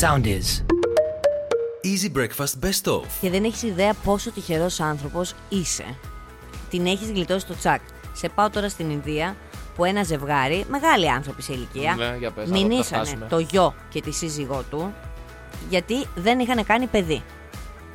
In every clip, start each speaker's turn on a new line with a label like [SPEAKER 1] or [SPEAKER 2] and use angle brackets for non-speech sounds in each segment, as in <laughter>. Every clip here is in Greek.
[SPEAKER 1] Sound is.
[SPEAKER 2] Easy Breakfast Best Of.
[SPEAKER 3] Και δεν έχεις ιδέα πόσο τυχερός άνθρωπος είσαι. Την έχεις γλιτώσει το τσακ. Σε πάω τώρα στην Ινδία που ένα ζευγάρι, μεγάλοι άνθρωποι σε ηλικία,
[SPEAKER 4] Ναι, για πες, να το
[SPEAKER 3] μηνύσανε
[SPEAKER 4] φτάσουμε.
[SPEAKER 3] το γιο και τη σύζυγό του γιατί δεν είχαν κάνει παιδί.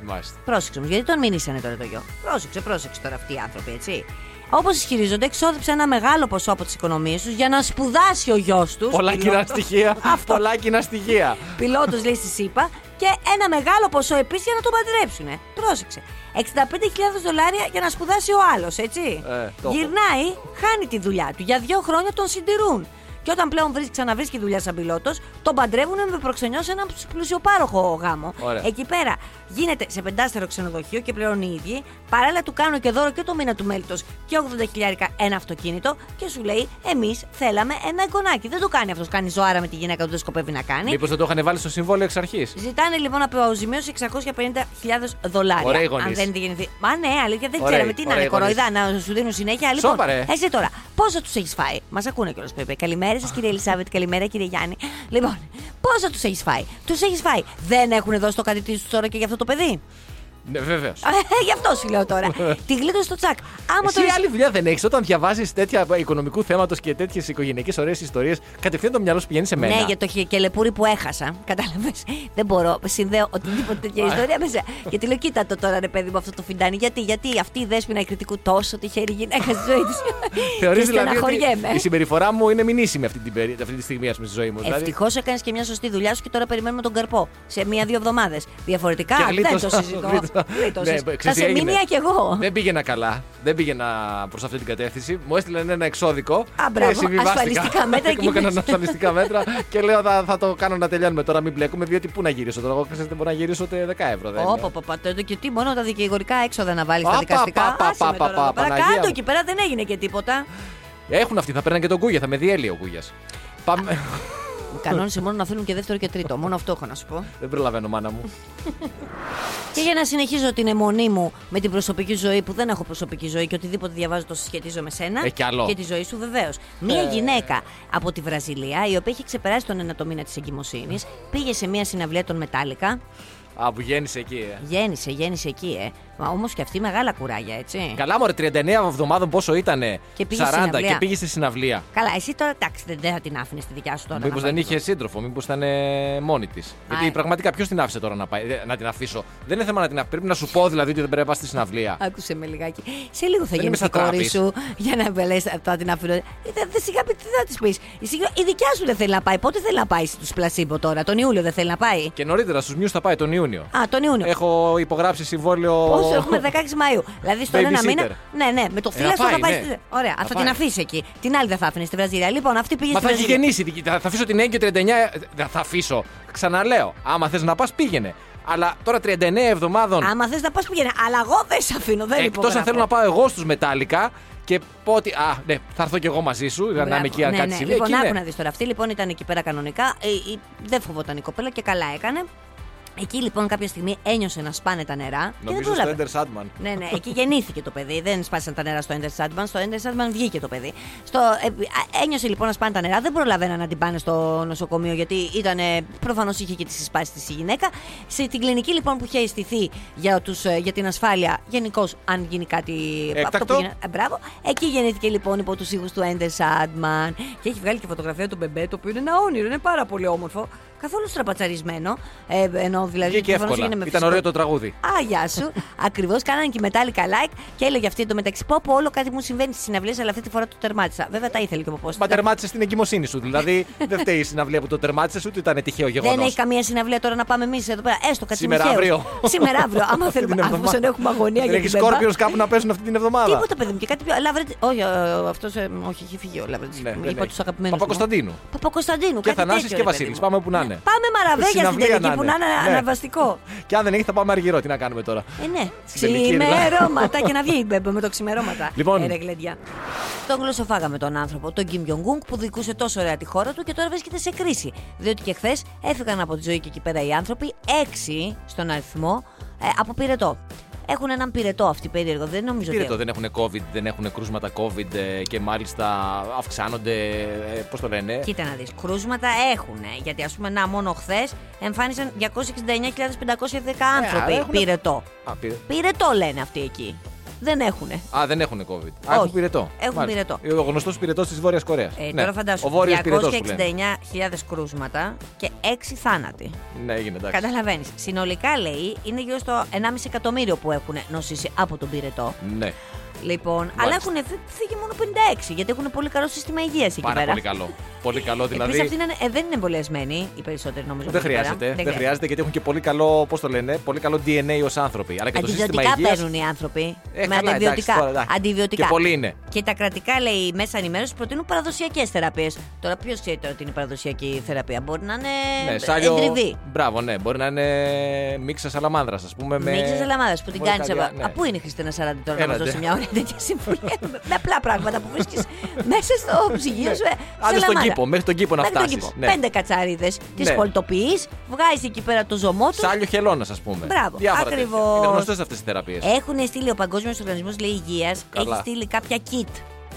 [SPEAKER 4] Μάλιστα.
[SPEAKER 3] Πρόσεξε όμως, γιατί τον μηνύσανε τώρα το γιο; Πρόσεξε, πρόσεξε τώρα αυτοί οι άνθρωποι, έτσι. Όπως ισχυρίζονται, εξόδεψαν ένα μεγάλο ποσό από τις οικονομίες τους για να σπουδάσει ο γιος τους.
[SPEAKER 4] Πολλά κοινά στοιχεία. <laughs> Πολλά κοινά στοιχεία.
[SPEAKER 3] Πιλότος λέει στη ΣΥΠΑ και ένα μεγάλο ποσό επίσης για να τον παντρέψουν. Πρόσεξε. 65.000 δολάρια για να σπουδάσει ο άλλος, έτσι.
[SPEAKER 4] Ε, το έχω.
[SPEAKER 3] Γυρνάει, χάνει τη δουλειά του. Για δύο χρόνια τον συντηρούν. Και όταν πλέον βρίσκει, ξαναβρίσκει δουλειά σαν πιλότος, τον παντρεύουν με προξενιό σε ένα πλουσιοπάροχο γάμο.
[SPEAKER 4] Ωραία.
[SPEAKER 3] Εκεί πέρα γίνεται σε πεντάστερο ξενοδοχείο και πλέον οι ίδιοι. Παράλληλα του κάνουν και δώρο και το μήνα του μέλητος και 80 χιλιάρικα ένα αυτοκίνητο και σου λέει: Εμείς θέλαμε ένα εγγονάκι. Δεν το κάνει αυτός. Κάνει ζωάρα με τη γυναίκα του, δεν σκοπεύει να κάνει.
[SPEAKER 4] Μήπως δεν το είχαν βάλει στο συμβόλαιο εξ αρχής;
[SPEAKER 3] Ζητάνε λοιπόν αποζημίωση 650.000 δολάρια.
[SPEAKER 4] Ωραίοι
[SPEAKER 3] αν
[SPEAKER 4] γονείς.
[SPEAKER 3] δεν τη γεννηθεί. Μα ναι, αλήθεια δεν
[SPEAKER 4] Ωραίοι,
[SPEAKER 3] ξέραμε τι να είναι.
[SPEAKER 4] ωραίοι γονείς.
[SPEAKER 3] Κοροϊδά να σου δίνουν συνέχεια. Λοιπόν,
[SPEAKER 4] Σόπα, ρε.
[SPEAKER 3] εσύ τώρα, πόσο τους έχεις φάει; Μας ακούνε κιόλας πρέπει. Καλημέρα σας κύριε Ελισάβετ, καλημέρα κύριε Γιάννη. Λοιπόν, πόσο τους έχεις φάει; Τους έχεις φάει. Δεν έχουν δώσει το κάτι τους τώρα και για αυτό το παιδί.
[SPEAKER 4] Ναι, βεβαίως.
[SPEAKER 3] Ε, Γι' αυτό σου λέω τώρα. <laughs> Τη γλίτωσε στο τσακ. Άμα
[SPEAKER 4] Εσύ
[SPEAKER 3] τώρα.
[SPEAKER 4] άλλη δουλειά δεν έχεις όταν διαβάζεις τέτοια οικονομικού θέματος και τέτοιες οικογενειακές ωραίες ιστορίες. Κατευθείαν το μυαλό σου πηγαίνει σε μένα.
[SPEAKER 3] Ναι, για το χε- κελεπούρι που έχασα. Κατάλαβες. Δεν μπορώ. Συνδέω οτιδήποτε τέτοια ιστορία μέσα. Γιατί λέω, κοίτα το τώρα, ρε παιδί μου, αυτό το φιντάνι. Γιατί, γιατί αυτή η δέσποινα η κριτικού τόσο τυχερή γυναίκα στη ζωή της. <laughs>
[SPEAKER 4] Θεωρείς δηλαδή ότι
[SPEAKER 3] στεναχωριέμαι.
[SPEAKER 4] η συμπεριφορά μου είναι μηνύσιμη αυτή, την, περί- αυτή τη στιγμή ας πούμε, στη ζωή μου. Δηλαδή,
[SPEAKER 3] Ευτυχώς έκανες και μια σωστή δουλειά σου και τώρα περιμένουμε τον καρπό. Σε μία-δύο εβδομάδες. Διαφορετικά
[SPEAKER 4] Και
[SPEAKER 3] δεν
[SPEAKER 4] γλίτωσα,
[SPEAKER 3] το συζητώ.
[SPEAKER 4] Γλίτωσα.
[SPEAKER 3] Γλίτωσες.
[SPEAKER 4] Ναι,
[SPEAKER 3] Θα
[SPEAKER 4] ξέρεις
[SPEAKER 3] σε
[SPEAKER 4] τι έγινε.
[SPEAKER 3] μηνύα κι εγώ.
[SPEAKER 4] Δεν πήγαινα καλά. Δεν πήγαινα προς αυτή την κατεύθυνση. Μου έστειλαν ένα εξώδικο.
[SPEAKER 3] Α, μπράβο.
[SPEAKER 4] και συμβιβάστηκα.
[SPEAKER 3] Ασφαλιστικά <laughs> μέτρα
[SPEAKER 4] Μου έκαναν
[SPEAKER 3] εκεί.
[SPEAKER 4] ασφαλιστικά μέτρα και λέω θα, θα το κάνω να τελειώνουμε τώρα, μην μπλέκουμε. Διότι πού να γυρίσω τώρα; Εγώ ξέρετε, δεν μπορώ να γυρίσω ούτε 10 ευρώ. Δεν
[SPEAKER 3] Ωπα, πα, πα, τότε και τι, μόνο τα δικηγορικά έξοδα να βάλεις
[SPEAKER 4] Πα,
[SPEAKER 3] στα
[SPEAKER 4] πα,
[SPEAKER 3] δικαστικά.
[SPEAKER 4] πα, πα,
[SPEAKER 3] Άσε με
[SPEAKER 4] πα,
[SPEAKER 3] τώρα
[SPEAKER 4] πα,
[SPEAKER 3] εδώ πέρα.
[SPEAKER 4] Παναγία
[SPEAKER 3] Κάτω
[SPEAKER 4] μου.
[SPEAKER 3] εκεί πέρα δεν έγινε και τίποτα.
[SPEAKER 4] Έχουν αυτοί, θα παίρναν και τον Κούγια, θα με διέλυε ο Κούγιας. Πάμε.
[SPEAKER 3] Κανόνισε μόνο να θέλουν και δεύτερο και τρίτο. Μόνο αυτό έχω να σου πω.
[SPEAKER 4] δεν προλαβαίνω, μάνα μου.
[SPEAKER 3] Και για να συνεχίζω την αιμονή μου με την προσωπική ζωή που δεν έχω προσωπική ζωή και οτιδήποτε διαβάζω το συσχετίζω με σένα.
[SPEAKER 4] Έχει κι άλλο.
[SPEAKER 3] Και τη ζωή σου βεβαίως. Μία γυναίκα από τη Βραζιλία, η οποία έχει ξεπεράσει τον ένα το μήνα της εγκυμοσύνης, πήγε σε μία συναυλία των Μετάλλικα.
[SPEAKER 4] Α, που γέννησε εκεί, ε.
[SPEAKER 3] Γέννησε, γέννησε εκεί, ε. Μα όμως και αυτή μεγάλα κουράγια, έτσι.
[SPEAKER 4] Καλά, μωρέ, 39 εβδομάδων πόσο ήτανε;
[SPEAKER 3] Και πήγε
[SPEAKER 4] 40
[SPEAKER 3] συναυλία.
[SPEAKER 4] και πήγε στη συναυλία.
[SPEAKER 3] Καλά, εσύ τώρα εντάξει, δεν, δεν θα την άφηνες στη δικιά σου τώρα.
[SPEAKER 4] Μήπως
[SPEAKER 3] να
[SPEAKER 4] δεν
[SPEAKER 3] πάει
[SPEAKER 4] είχε σύντροφο, μήπως ήταν ε, μόνη της. Γιατί
[SPEAKER 3] ε.
[SPEAKER 4] πραγματικά ποιος την άφησε τώρα να πάει, ε, να την αφήσω; Δεν είναι θέμα να την αφήσω. Πρέπει να σου πω δηλαδή ότι δεν πρέπει να πας στη συναυλία.
[SPEAKER 3] Άκουσε με λιγάκι. Σε λίγο θα
[SPEAKER 4] Δεν
[SPEAKER 3] γίνει
[SPEAKER 4] είμαι
[SPEAKER 3] η
[SPEAKER 4] στα
[SPEAKER 3] κόρη
[SPEAKER 4] τράπης.
[SPEAKER 3] σου για να λε θα την αφήνω. Ε, Δεν δεν σιγά πει τι θα της πεις. Η, σιγά- η δικιά σου δεν θέλει να πάει. Πότε θέλει να πάει στους πλασίμπο τώρα, τον Ιούλιο δεν θέλει να πάει;
[SPEAKER 4] Και νωρίτερα στους μιους θα πάει τον Ιούνιο.
[SPEAKER 3] Α, τον Ιούνιο.
[SPEAKER 4] Έχω υπογράψει συμβόλαιο.
[SPEAKER 3] Πόσο <laughs> έχουμε 16 Μαου. Δηλαδή στον ένα
[SPEAKER 4] Babysitter.
[SPEAKER 3] μήνα. Ναι, ναι, με το
[SPEAKER 4] Ε, να
[SPEAKER 3] φύλλα θα
[SPEAKER 4] πάει,
[SPEAKER 3] πάει.
[SPEAKER 4] ναι.
[SPEAKER 3] στη- Ωραία,
[SPEAKER 4] Να
[SPEAKER 3] θα
[SPEAKER 4] πάει.
[SPEAKER 3] την αφήσεις εκεί. Την άλλη δεν θα άφηνες στη Βραζιλία. Λοιπόν, αυτή πήγε
[SPEAKER 4] Μα
[SPEAKER 3] στη
[SPEAKER 4] θα έχει
[SPEAKER 3] Βραζιλία.
[SPEAKER 4] γεννήσει. δική- Θα θα αφήσω την έγκυο 39. ε, Δεν θα αφήσω. Ξαναλέω. Άμα θες να πας, πήγαινε. Αλλά τώρα 39 εβδομάδων.
[SPEAKER 3] Άμα θες να πας πήγαινε. Αλλά εγώ δεν σε αφήνω. Δεν
[SPEAKER 4] Εκτός αν
[SPEAKER 3] υπογράφω.
[SPEAKER 4] θέλω να πάω εγώ στους Μετάλλικα και πω ότι. Α, ναι, θα έρθω κι εγώ μαζί σου για να
[SPEAKER 3] Μπράβο.
[SPEAKER 4] είμαι εκεί αν
[SPEAKER 3] ναι,
[SPEAKER 4] κάτι
[SPEAKER 3] ναι.
[SPEAKER 4] συμβεί.
[SPEAKER 3] Λοιπόν,
[SPEAKER 4] Εκεί, ναι.
[SPEAKER 3] άκου να δεις τώρα. Αυτή λοιπόν ήταν εκεί πέρα κανονικά. Ε, η- δεν φοβόταν η κοπέλα και καλά έκανε. Εκεί λοιπόν κάποια στιγμή ένιωσε να σπάνε τα νερά. και δεν
[SPEAKER 4] Νομίζω στο
[SPEAKER 3] πρόλαβε.
[SPEAKER 4] Έντερ Σάντμαν.
[SPEAKER 3] Ναι, ναι, εκεί γεννήθηκε το παιδί. Δεν σπάσαν τα νερά στο Ender Sandman. Στο Ender Sandman βγήκε το παιδί. Στο, ε, α, ένιωσε λοιπόν να σπάνε τα νερά. Δεν προλαβαίναν να την πάνε στο νοσοκομείο γιατί ήταν. Προφανώς είχε και τη συσπάσει της η γυναίκα. Σε την κλινική λοιπόν που είχε αισθηθεί για, τους, ε, για την ασφάλεια, γενικώς αν γίνει κάτι.
[SPEAKER 4] Έκτακτο.
[SPEAKER 3] αυτό που γίνεται- ε, μπράβο. Εκεί γεννήθηκε λοιπόν υπό τους ήχους του Ender Sandman. Και έχει βγάλει και φωτογραφία του μπεμπέ, το οποίο είναι ένα όνειρο. Είναι πάρα πολύ όμορφο. Καθόλου στραπατσαρισμένο. Ε, ενώ δηλαδή.
[SPEAKER 4] Βγήκε
[SPEAKER 3] προφανώς
[SPEAKER 4] εύκολα.
[SPEAKER 3] έγινε με
[SPEAKER 4] Ήταν
[SPEAKER 3] φυσικό-
[SPEAKER 4] ωραίο το τραγούδι.
[SPEAKER 3] Α, γεια σου. <laughs> Ακριβώς. Κάνανε και Metallica like και έλεγε αυτή εντωμεταξύ. Πω, πω, όλο κάτι μου συμβαίνει στις συναυλίες, αλλά αυτή τη φορά το τερμάτισα. Βέβαια τα ήθελε και από πώ.
[SPEAKER 4] Μα τερμάτισε την εγκυμοσύνη σου. Δηλαδή δεν φταίει η συναυλία που το τερμάτισε, ούτε ήταν τυχαίο γεγονός.
[SPEAKER 3] Δεν έχει καμία συναυλία τώρα να πάμε εμείς εδώ πέρα. Έστω κάτι
[SPEAKER 4] Σήμερα,
[SPEAKER 3] τυχαίους.
[SPEAKER 4] αύριο.
[SPEAKER 3] Σήμερα αύριο. <laughs> Άμα θέλουμε. Αφού δεν έχουμε αγωνία
[SPEAKER 4] Δεν
[SPEAKER 3] για
[SPEAKER 4] έχει
[SPEAKER 3] την Μπεμπά.
[SPEAKER 4] σκόρπιο κάπου να πέσουν αυτή την εβδομάδα.
[SPEAKER 3] Τίποτα, παιδί μου. Και κάτι πιο. Λαβρέτη. Όχι, αυτός. Όχι, έχει φύγει ο Λαβρέτη.
[SPEAKER 4] Ναι, δεν
[SPEAKER 3] Είπα
[SPEAKER 4] έχει.
[SPEAKER 3] του αγαπημένου.
[SPEAKER 4] Παπακοσταντίνου.
[SPEAKER 3] Παπακοσταντίνου.
[SPEAKER 4] Και
[SPEAKER 3] κάτι
[SPEAKER 4] Θανάσης
[SPEAKER 3] τέτοιο,
[SPEAKER 4] και
[SPEAKER 3] ρε παιδί
[SPEAKER 4] Βασίλης.
[SPEAKER 3] μου.
[SPEAKER 4] Πάμε που να είναι.
[SPEAKER 3] Πάμε μαραβέγια στην
[SPEAKER 4] Συναυλία
[SPEAKER 3] τελική
[SPEAKER 4] να
[SPEAKER 3] που να
[SPEAKER 4] είναι.
[SPEAKER 3] είναι
[SPEAKER 4] Ναι.
[SPEAKER 3] αναβαστικό.
[SPEAKER 4] Και αν δεν έχει, θα πάμε αργυρό. Τι να κάνουμε τώρα;
[SPEAKER 3] Ε, ναι.
[SPEAKER 4] Στην τελική, δηλαδή.
[SPEAKER 3] Ξημερώματα και να βγει η <laughs> Μπέμπε με το ξημερώματα.
[SPEAKER 4] Λοιπόν.
[SPEAKER 3] Ε, ρε, γλεντιά. Τον γλωσσοφάγαμε τον άνθρωπο, τον Κιμ Γιονγκούγκ, που δικούσε τόσο ωραία τη χώρα του και τώρα βρίσκεται σε κρίση. Διότι και χθες έφυγαν από τη ζωή και εκεί πέρα οι άνθρωποι, έξι στον αριθμό, ε, από πυρετό. Έχουν έναν πυρετό αυτή περίεργο. Δεν νομίζω
[SPEAKER 4] Πήρε το,
[SPEAKER 3] ότι.
[SPEAKER 4] δεν έχουν COVID, δεν έχουν κρούσματα COVID ε, και μάλιστα αυξάνονται. Πώς το λένε;
[SPEAKER 3] Κοίτα να δεις. Κρούσματα έχουν. Γιατί ας πούμε, να μόνο χθες εμφάνισαν 269.510 άνθρωποι
[SPEAKER 4] έχουνε-
[SPEAKER 3] πυρετό.
[SPEAKER 4] Α, πήρε.
[SPEAKER 3] Πυρετό λένε αυτοί εκεί. Δεν έχουν.
[SPEAKER 4] Α, δεν έχουν COVID. Α,
[SPEAKER 3] Όχι.
[SPEAKER 4] έχουν πυρετό.
[SPEAKER 3] Έχουν
[SPEAKER 4] Μάλιστα. Ο γνωστός πυρετός της Βόρειας Κορέας.
[SPEAKER 3] Ε, τώρα φαντάσου.
[SPEAKER 4] Ο Βόρειος πυρετός που λένε.
[SPEAKER 3] 269.000 κρούσματα και 6 θάνατοι.
[SPEAKER 4] Ναι, έγινε εντάξει.
[SPEAKER 3] Καταλαβαίνεις. Συνολικά λέει είναι γύρω στο 1,5 εκατομμύριο που έχουν νοσήσει από τον πυρετό.
[SPEAKER 4] Ναι,
[SPEAKER 3] Λοιπόν, αλλά
[SPEAKER 4] Μάλιστα.
[SPEAKER 3] έχουν φύ- φύγει μόνο 56 γιατί έχουν πολύ καλό σύστημα υγείας εκεί
[SPEAKER 4] πάρα
[SPEAKER 3] πέρα.
[SPEAKER 4] πολύ καλό. Πολύ καλό
[SPEAKER 3] Επίσης,
[SPEAKER 4] δηλαδή.
[SPEAKER 3] αυτοί είναι, ε, δεν είναι εμβολιασμένοι οι περισσότεροι νομίζω.
[SPEAKER 4] Δεν
[SPEAKER 3] εκεί πέρα.
[SPEAKER 4] χρειάζεται. Δεν χρειάζεται γιατί έχουν και πολύ καλό, πώς το λένε, πολύ καλό DNA ως άνθρωποι. Αλλά και το σύστημα
[SPEAKER 3] Αντιβιωτικά
[SPEAKER 4] υγείας...
[SPEAKER 3] παίρνουν οι άνθρωποι.
[SPEAKER 4] Ε,
[SPEAKER 3] με
[SPEAKER 4] καλά,
[SPEAKER 3] αντιβιωτικά.
[SPEAKER 4] εντάξει, τώρα, εντάξει.
[SPEAKER 3] αντιβιωτικά.
[SPEAKER 4] Και πολλοί είναι.
[SPEAKER 3] Και τα κρατικά, λέει, μέσα ενημέρωση προτείνουν παραδοσιακές θεραπείες. Τώρα, ποιος ξέρει τώρα ότι είναι η παραδοσιακή θεραπεία; Μπορεί να είναι
[SPEAKER 4] Ναι, σάλιο...
[SPEAKER 3] εντριβή.
[SPEAKER 4] Μπράβο, ναι. Μπορεί να είναι μίξας σαλαμάνδρα, ας πούμε. Με...
[SPEAKER 3] Μίξας Αλαμάδα που την
[SPEAKER 4] Μπορεί
[SPEAKER 3] κάνεις.
[SPEAKER 4] κάτι, ναι.
[SPEAKER 3] Α, πού είναι η Χριστίνα Σαράντη τώρα να μας
[SPEAKER 4] Έλατε.
[SPEAKER 3] δώσει μια ωραία τέτοια συμφωνία. με απλά πράγματα που βρίσκεις μέσα στο ψυγείο σου. ε,
[SPEAKER 4] Άντε στον
[SPEAKER 3] Σαλαμάδα.
[SPEAKER 4] κήπο, μέχρι τον κήπο να
[SPEAKER 3] Μέχρι τον
[SPEAKER 4] φτάσεις.
[SPEAKER 3] κήπο. Πέντε κατσαρίδες. Τις
[SPEAKER 4] Ναι.
[SPEAKER 3] πολιτοποιεί, βγάζεις εκεί πέρα το ζωμό τους.
[SPEAKER 4] Σάλιο χελώνας, ας πούμε.
[SPEAKER 3] Μπράβο,
[SPEAKER 4] Διάφορα τέτοια.
[SPEAKER 3] ακριβώς.
[SPEAKER 4] Είναι γνωστές αυτές οι θεραπείες.
[SPEAKER 3] Έχουν στείλει ο Παγκόσμιος Οργανισμός Υγείας,
[SPEAKER 4] Καλά.
[SPEAKER 3] έχει στείλει κάποια kit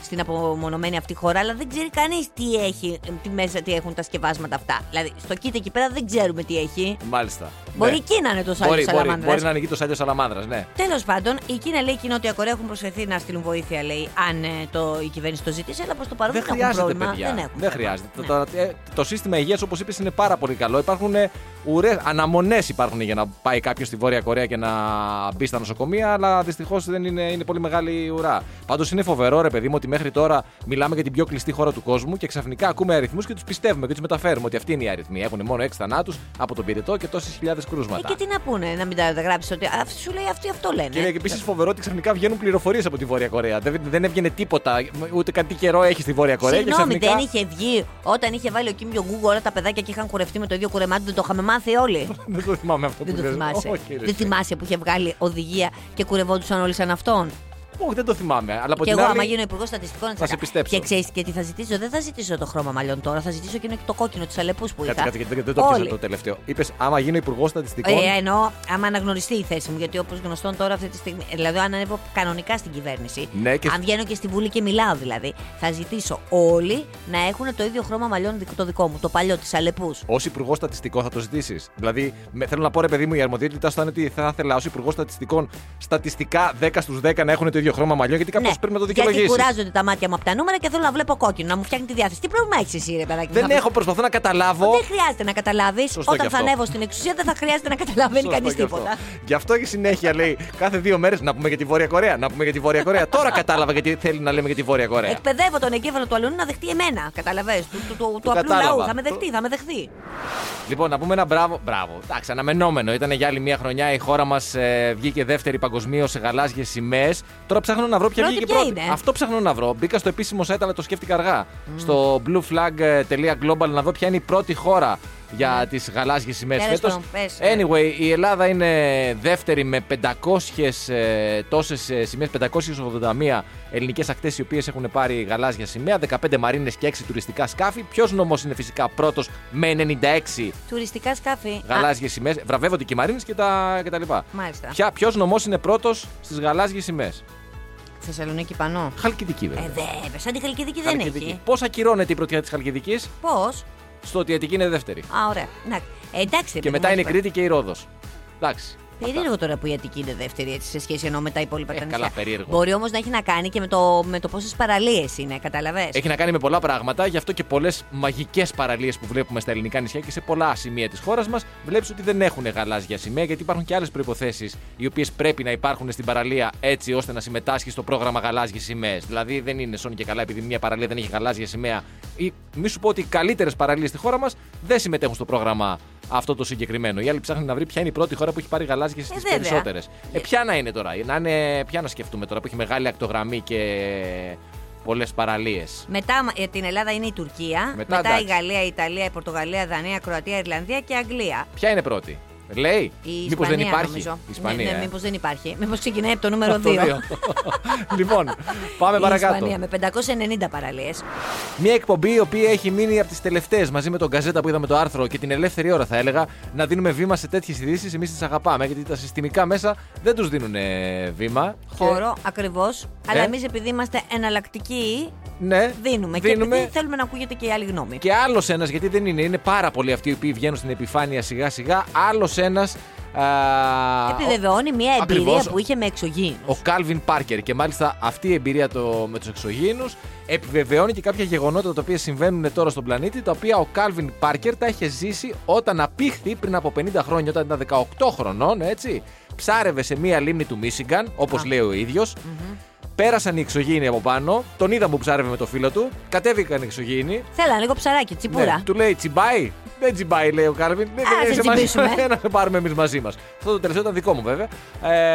[SPEAKER 3] στην απομονωμένη αυτή χώρα, αλλά δεν ξέρει κανείς τι έχει, τι μέσα, τι έχουν τα σκευάσματα αυτά. Δηλαδή, στο kit εκεί πέρα δεν ξέρουμε τι έχει.
[SPEAKER 4] Μάλιστα.
[SPEAKER 3] Μπορεί
[SPEAKER 4] Ναι.
[SPEAKER 3] εκεί να είναι το σάλιο
[SPEAKER 4] Μπορεί, μπορεί,
[SPEAKER 3] σαλαμάνδρας.
[SPEAKER 4] μπορεί να είναι εκεί το σάλιο σαλαμάνδρα, ναι.
[SPEAKER 3] Τέλος πάντων, η Κίνα λέει και η Νότια Κορέα έχουν προσφερθεί να στείλουν βοήθεια, λέει, αν ε, το, η κυβέρνηση το ζητήσει, αλλά προς το παρόν
[SPEAKER 4] Δεν
[SPEAKER 3] δεν, έχουν
[SPEAKER 4] χρειάζεται,
[SPEAKER 3] πρόβλημα.
[SPEAKER 4] παιδιά.
[SPEAKER 3] Δεν, έχουν
[SPEAKER 4] Δεν
[SPEAKER 3] θέμα.
[SPEAKER 4] χρειάζεται.
[SPEAKER 3] Ναι.
[SPEAKER 4] Το, το, ε, το σύστημα υγείας, όπως είπες, είναι πάρα πολύ καλό. Υπάρχουν ουρές, αναμονές υπάρχουν για να πάει κάποιος στη Βόρεια Κορέα και να μπει στα νοσοκομεία, αλλά δυστυχώς δεν είναι, είναι πολύ μεγάλη η ουρά. Πάντως είναι φοβερό, ρε παιδί μου, ότι μέχρι τώρα μιλάμε για την πιο κλειστή χώρα του κόσμου και ξαφνικά ακούμε αριθμούς και τους πιστεύουμε και τους μεταφέρουμε ότι αυτοί είναι οι αριθμοί. Έχουν μόνο 6 θανάτους από τον πυρετό και τόσες χιλιάδες
[SPEAKER 3] Ε,
[SPEAKER 4] κρούσματα.
[SPEAKER 3] και τι να πούνε, να μην τα γράψεις ότι. Α, σου λέει αυτοί αυτό λένε.
[SPEAKER 4] Και είναι επίσης φοβερό ότι ξαφνικά βγαίνουν πληροφορίες από τη Βόρεια Κορέα. Δεν, δεν έβγαινε τίποτα, ούτε κάτι καιρό έχει στη Βόρεια Κορέα.
[SPEAKER 3] Συγγνώμη,
[SPEAKER 4] και ξαφνικά...
[SPEAKER 3] δεν είχε βγει όταν είχε βάλει ο Κίμ Jong-un όλα τα παιδάκια και είχαν κουρευτεί με το ίδιο κουρεμάτι, δεν το είχαμε μάθει όλοι. <laughs>
[SPEAKER 4] δεν το θυμάμαι αυτό
[SPEAKER 3] δεν
[SPEAKER 4] που
[SPEAKER 3] το
[SPEAKER 4] λες.
[SPEAKER 3] θυμάσαι.
[SPEAKER 4] Όχι, ρε,
[SPEAKER 3] δεν
[SPEAKER 4] εσύ.
[SPEAKER 3] θυμάσαι που είχε βγάλει οδηγία και κουρευόντουσαν όλοι σαν αυτόν.
[SPEAKER 4] Όχι, δεν το θυμάμαι. Αλλά από
[SPEAKER 3] και
[SPEAKER 4] την
[SPEAKER 3] εγώ,
[SPEAKER 4] άλλη.
[SPEAKER 3] άμα γίνω υπουργός στατιστικών,
[SPEAKER 4] Θα σε πιστέψω.
[SPEAKER 3] Και ξέρεις και τι θα ζητήσω. Δεν θα ζητήσω το χρώμα μαλλιών τώρα, θα ζητήσω και το κόκκινο της αλεπούς που
[SPEAKER 4] Κάτσε,
[SPEAKER 3] είχα.
[SPEAKER 4] κάτσε, γιατί δεν το πιάσα
[SPEAKER 3] Όλοι.
[SPEAKER 4] το τελευταίο. Είπες, άμα γίνω υπουργός στατιστικών.
[SPEAKER 3] Ε, εννοώ, άμα αναγνωριστεί η θέση μου, γιατί όπως γνωστόν τώρα αυτή τη στιγμή. Δηλαδή, αν ανέβω κανονικά στην κυβέρνηση,
[SPEAKER 4] Ναι, και-
[SPEAKER 3] αν βγαίνω και στη Βουλή και μιλάω δηλαδή, θα ζητήσω όλοι να έχουν το ίδιο χρώμα μαλλιών δικ- το δικό μου, το παλιό της αλεπούς.
[SPEAKER 4] Ω υπουργός στατιστικών θα το ζητήσεις. Δηλαδή, με, θέλω να πω, ρε παιδί μου, η αρμοδιότητά σου θα είναι ότι θα ήθελα ως υπουργός στατιστικών στατιστικά 10 στους 10 να έχουν το ίδιο χρώμα μαλλιών, γιατί κάποιος πρέπει να το
[SPEAKER 3] Ναι, γιατί
[SPEAKER 4] δικαιολογήσει.
[SPEAKER 3] κουράζονται τα μάτια μου από τα νούμερα και θέλω να βλέπω κόκκινο, να μου φτιάχνει τη διάθεση. Τι πρόβλημα έχεις εσύ, ρε παιδάκι. μου,
[SPEAKER 4] Δεν
[SPEAKER 3] θα-
[SPEAKER 4] έχω, προσπαθώ να καταλάβω.
[SPEAKER 3] Δεν χρειάζεται να καταλάβεις.
[SPEAKER 4] Σωστό
[SPEAKER 3] Όταν
[SPEAKER 4] κι
[SPEAKER 3] θα
[SPEAKER 4] αυτό.
[SPEAKER 3] ανέβω στην εξουσία, δεν θα χρειάζεται να καταλαβαίνει
[SPEAKER 4] Σωστό
[SPEAKER 3] κανείς
[SPEAKER 4] γι' αυτό.
[SPEAKER 3] τίποτα.
[SPEAKER 4] Γι' αυτό έχει συνέχεια λέει κάθε δύο μέρες να πούμε για τη Βόρεια Κορέα. Να πούμε για τη Βόρεια Κορέα. Τώρα κατάλαβα γιατί θέλει να λέμε για τη Βόρεια Κορέα.
[SPEAKER 3] Εκπαιδεύω τον εγκέφαλο του αλλού να δεχτεί εμένα. Καταλαβες, του, του, του, του απλού
[SPEAKER 4] κατάλαβα.
[SPEAKER 3] λαού. Θα με δεχτεί, θα με δεχτεί.
[SPEAKER 4] Λοιπόν, να πούμε ένα μπράβο. Μπράβο. Εντάξει, αναμενόμενο. Ήταν για άλλη μια χρονιά η χώρα μας ε, βγήκε δεύτερη παγκοσμίως σε γαλάζιες σημαίες. Τώρα ψάχνω να βρω ποια
[SPEAKER 3] Πρώτη
[SPEAKER 4] βγήκε
[SPEAKER 3] ποια
[SPEAKER 4] πρώτη.
[SPEAKER 3] είναι;
[SPEAKER 4] Αυτό ψάχνω να βρω. Μπήκα στο επίσημο site, αλλά το σκέφτηκα αργά. Στο blueflag.global να δω ποια είναι η πρώτη χώρα για τις γαλάζιες σημαίες
[SPEAKER 3] Τέλος
[SPEAKER 4] φέτος.
[SPEAKER 3] πάντων, πες, ε.
[SPEAKER 4] Anyway, η Ελλάδα είναι δεύτερη με 500 ε, τόσες σημαίες, 581 ελληνικές ακτές οι οποίες έχουν πάρει γαλάζια σημαία, 15 μαρίνες και 6 τουριστικά σκάφη. Ποιος νομός είναι φυσικά πρώτος με 96
[SPEAKER 3] Τουριστικά σκάφη.
[SPEAKER 4] γαλάζιες σημαίες. Βραβεύονται και οι μαρίνες και τα, και τα λοιπά.
[SPEAKER 3] Μάλιστα.
[SPEAKER 4] Ποιος νομός είναι πρώτος στις γαλάζιες σημαίες;
[SPEAKER 3] Α, Θεσσαλονίκη πανώ.
[SPEAKER 4] Χαλκιδική, βέβαια.
[SPEAKER 3] Ε, βέβαια, σαν τη Χαλκιδική δεν έχει.
[SPEAKER 4] Πώς ακυρώνεται η πρωτιά της Χαλκιδικής;
[SPEAKER 3] Πώς;
[SPEAKER 4] στο ότι η Αττική είναι δεύτερη.
[SPEAKER 3] Α, ωραία. Εντάξει, ε, εντάξει ρε
[SPEAKER 4] Και
[SPEAKER 3] παιδί
[SPEAKER 4] μετά
[SPEAKER 3] μου,
[SPEAKER 4] είναι η
[SPEAKER 3] ας
[SPEAKER 4] Κρήτη και η Ρόδος. Εντάξει.
[SPEAKER 3] Περίεργο τώρα που η Αττική είναι δεύτερη έτσι, σε σχέση ενώ με τα υπόλοιπα
[SPEAKER 4] Ε,
[SPEAKER 3] τα νησιά.
[SPEAKER 4] καλά, περίεργο.
[SPEAKER 3] Μπορεί όμως να έχει να κάνει και με το, με το πόσες παραλίες είναι, καταλαβέ.
[SPEAKER 4] Έχει να κάνει με πολλά πράγματα, γι' αυτό και πολλές μαγικές παραλίες που βλέπουμε στα ελληνικά νησιά και σε πολλά σημεία της χώρας μας, βλέπεις ότι δεν έχουν γαλάζια σημαία, γιατί υπάρχουν και άλλες προποθέσει οι οποίες πρέπει να υπάρχουν στην παραλία έτσι ώστε να συμμετάσχει στο πρόγραμμα γαλάζιες σημαίες. Δηλαδή δεν είναι σώνει και καλά επειδή μια παραλία δεν έχει γαλάζια σημαία. Ή μη σου πω ότι οι καλύτερες παραλίες στη χώρα μας δεν συμμετέχουν στο πρόγραμμα αυτό το συγκεκριμένο. Η άλλη ψάχνει να βρει ποια είναι η πρώτη χώρα που έχει πάρει γαλάζιε στις
[SPEAKER 3] βέβαια.
[SPEAKER 4] περισσότερες. Ε, ποια να είναι τώρα, να είναι, ποια να σκεφτούμε τώρα που έχει μεγάλη ακτογραμμή και πολλές παραλίες.
[SPEAKER 3] Μετά ε, την Ελλάδα είναι η Τουρκία.
[SPEAKER 4] Μετά,
[SPEAKER 3] η
[SPEAKER 4] εντάξει.
[SPEAKER 3] Γαλλία, η Ιταλία, η Πορτογαλία, η Δανία, η Κροατία, η Ιρλανδία και η Αγγλία.
[SPEAKER 4] Ποια είναι πρώτη; Λέει.
[SPEAKER 3] Η
[SPEAKER 4] Μήπως δεν
[SPEAKER 3] Ισπανία,
[SPEAKER 4] υπάρχει;
[SPEAKER 3] Νομίζω.
[SPEAKER 4] Η Ισπανία.
[SPEAKER 3] Ναι, ναι,
[SPEAKER 4] ε.
[SPEAKER 3] μήπως δεν υπάρχει. Μήπως ξεκινάει από το νούμερο 2.
[SPEAKER 4] Το δύο. <laughs> λοιπόν, πάμε
[SPEAKER 3] Η
[SPEAKER 4] παρακάτω.
[SPEAKER 3] Ισπανία με 590 παραλίες.
[SPEAKER 4] Μια εκπομπή η οποία έχει μείνει από τις τελευταίες μαζί με τον Καζέτα που είδαμε το άρθρο και την ελεύθερη ώρα, θα έλεγα, να δίνουμε βήμα σε τέτοιες ειδήσεις. Εμείς τις αγαπάμε γιατί τα συστημικά μέσα δεν τους δίνουν ε, βήμα. Και-
[SPEAKER 3] Χώρο, ακριβώς. Αλλά
[SPEAKER 4] Ε.
[SPEAKER 3] εμείς επειδή είμαστε εναλλακτικοί,
[SPEAKER 4] Ναι,
[SPEAKER 3] δίνουμε.
[SPEAKER 4] δίνουμε.
[SPEAKER 3] Και επειδή θέλουμε να ακούγεται και η άλλη γνώμη.
[SPEAKER 4] Και άλλος ένας, γιατί δεν είναι, είναι πάρα πολλοί αυτοί οι οποίοι βγαίνουν στην επιφάνεια σιγά σιγά. Άλλος ένας.
[SPEAKER 3] Επιβεβαιώνει μια εμπειρία
[SPEAKER 4] Ακριβώς.
[SPEAKER 3] που είχε με εξωγήινους.
[SPEAKER 4] Ο Κάλβιν Πάρκερ. Και μάλιστα αυτή η εμπειρία το, με τους εξωγήινους επιβεβαιώνει και κάποια γεγονότα τα οποία συμβαίνουν τώρα στον πλανήτη, τα οποία ο Κάλβιν Πάρκερ τα είχε ζήσει όταν απήχθη πριν από 50 χρόνια, όταν ήταν 18 χρονών, έτσι. Ψάρευε σε μία λίμνη του Μίσιγκαν, όπως λέει ο ίδιος. Πέρασαν οι εξωγήινοι από πάνω, τον είδαν που ψάρευε με το φίλο του, κατέβηκαν οι εξωγήινοι.
[SPEAKER 3] Θέλανε λίγο ψαράκι, τσιπούρα.
[SPEAKER 4] Ναι, του λέει τσιμπάει. Δεν τσιμπάει, λέει ο Κάλβιν. Δεν
[SPEAKER 3] Α,
[SPEAKER 4] δεν
[SPEAKER 3] σε
[SPEAKER 4] είσαι μαζί
[SPEAKER 3] τσιμπήσουμε. <laughs>
[SPEAKER 4] να σε πάρουμε εμείς μαζί μας. Αυτό το τελευταίο ήταν δικό μου βέβαια.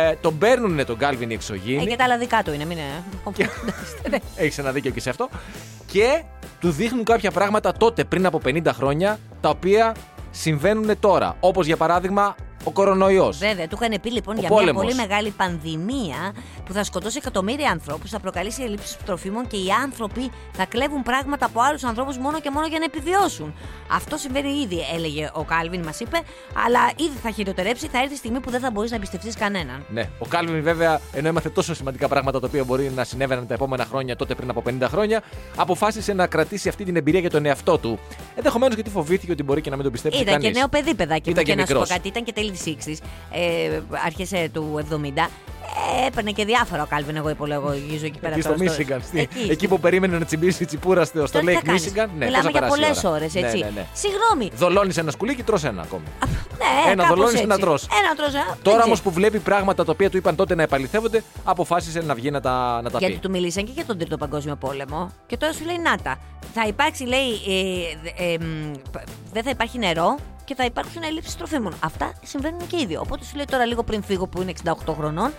[SPEAKER 4] Ε, τον παίρνουν τον Κάλβιν οι
[SPEAKER 3] Ε,
[SPEAKER 4] εξωγήινοι.
[SPEAKER 3] και τα άλλα δικά του είναι, μην είναι. Ναι.
[SPEAKER 4] Έχεις ένα δίκιο και σε αυτό. Και του δείχνουν κάποια πράγματα τότε πριν από 50 χρόνια τα οποία συμβαίνουν τώρα. Όπως για παράδειγμα ο κορονοϊός.
[SPEAKER 3] Βέβαια, του είχαν πει λοιπόν
[SPEAKER 4] Ο
[SPEAKER 3] για
[SPEAKER 4] πόλεμος.
[SPEAKER 3] μια πολύ μεγάλη πανδημία που θα σκοτώσει εκατομμύρια ανθρώπους, θα προκαλέσει ελλείψεις τροφίμων και οι άνθρωποι θα κλέβουν πράγματα από άλλους ανθρώπους μόνο και μόνο για να επιβιώσουν. Αυτό συμβαίνει ήδη, έλεγε ο Κάλβιν, μας είπε, αλλά ήδη θα χειροτερέψει, θα έρθει η στιγμή που δεν θα μπορείς να εμπιστευτείς κανέναν.
[SPEAKER 4] Ναι. Ο Κάλβιν, βέβαια, ενώ έμαθε τόσο σημαντικά πράγματα τα οποία μπορεί να συνέβαιναν τα επόμενα χρόνια, τότε πριν από 50 χρόνια, αποφάσισε να κρατήσει αυτή την εμπειρία για τον εαυτό του. Ενδεχομένως γιατί φοβήθηκε ότι μπορεί και να μην τον πιστέψει
[SPEAKER 3] Ήταν
[SPEAKER 4] κανείς.
[SPEAKER 3] και νέο παιδί, παιδάκι.
[SPEAKER 4] Ήταν
[SPEAKER 3] μου,
[SPEAKER 4] και
[SPEAKER 3] και να σου πω
[SPEAKER 4] μικρός.
[SPEAKER 3] κάτι, ήταν και τέλη της 60 ε, αρχές του 70. Ε, έπαιρνε και διάφορα ο Κάλβιν, εγώ υπολογίζω εκεί πέρα.
[SPEAKER 4] Εκεί στο
[SPEAKER 3] τώρα
[SPEAKER 4] Μίσιγκαν. στη-
[SPEAKER 3] Εκεί.
[SPEAKER 4] Εκεί που περίμενε να τσιμπήσει η τσιπούρα στο, στο
[SPEAKER 3] Τώρα τι θα
[SPEAKER 4] Lake
[SPEAKER 3] κάνεις;
[SPEAKER 4] Michigan. Ναι,
[SPEAKER 3] Μιλάμε
[SPEAKER 4] πώς θα
[SPEAKER 3] για
[SPEAKER 4] περάσει η
[SPEAKER 3] πολλές
[SPEAKER 4] ώρα.
[SPEAKER 3] ώρες, έτσι.
[SPEAKER 4] Ναι, ναι, ναι.
[SPEAKER 3] Συγγνώμη.
[SPEAKER 4] Δολώνεις ένα σκουλίκι, τρως ένα ακόμη.
[SPEAKER 3] Ναι,
[SPEAKER 4] Ένα
[SPEAKER 3] κάπως
[SPEAKER 4] δολώνεις,
[SPEAKER 3] έτσι.
[SPEAKER 4] ένα τρως.
[SPEAKER 3] Ένα τρως, ε,
[SPEAKER 4] Τώρα
[SPEAKER 3] έτσι.
[SPEAKER 4] όμως που βλέπει πράγματα τα οποία του είπαν τότε να επαληθεύονται, αποφάσισε να βγει να τα, να τα
[SPEAKER 3] Γιατί
[SPEAKER 4] πει.
[SPEAKER 3] του μιλήσαν και για τον Τρίτο Παγκόσμιο Πόλεμο. Και τώρα σου λέει Νάτα. Θα υπάρξει, λέει, ε, ε, ε, μ, π- δεν θα υπάρχει νερό και θα υπάρξουν ελλείψεις τροφίμων. Αυτά συμβαίνουν και ήδη. Οπότε σου λέει τώρα λίγο πριν φύγω που είναι 68 χρονών.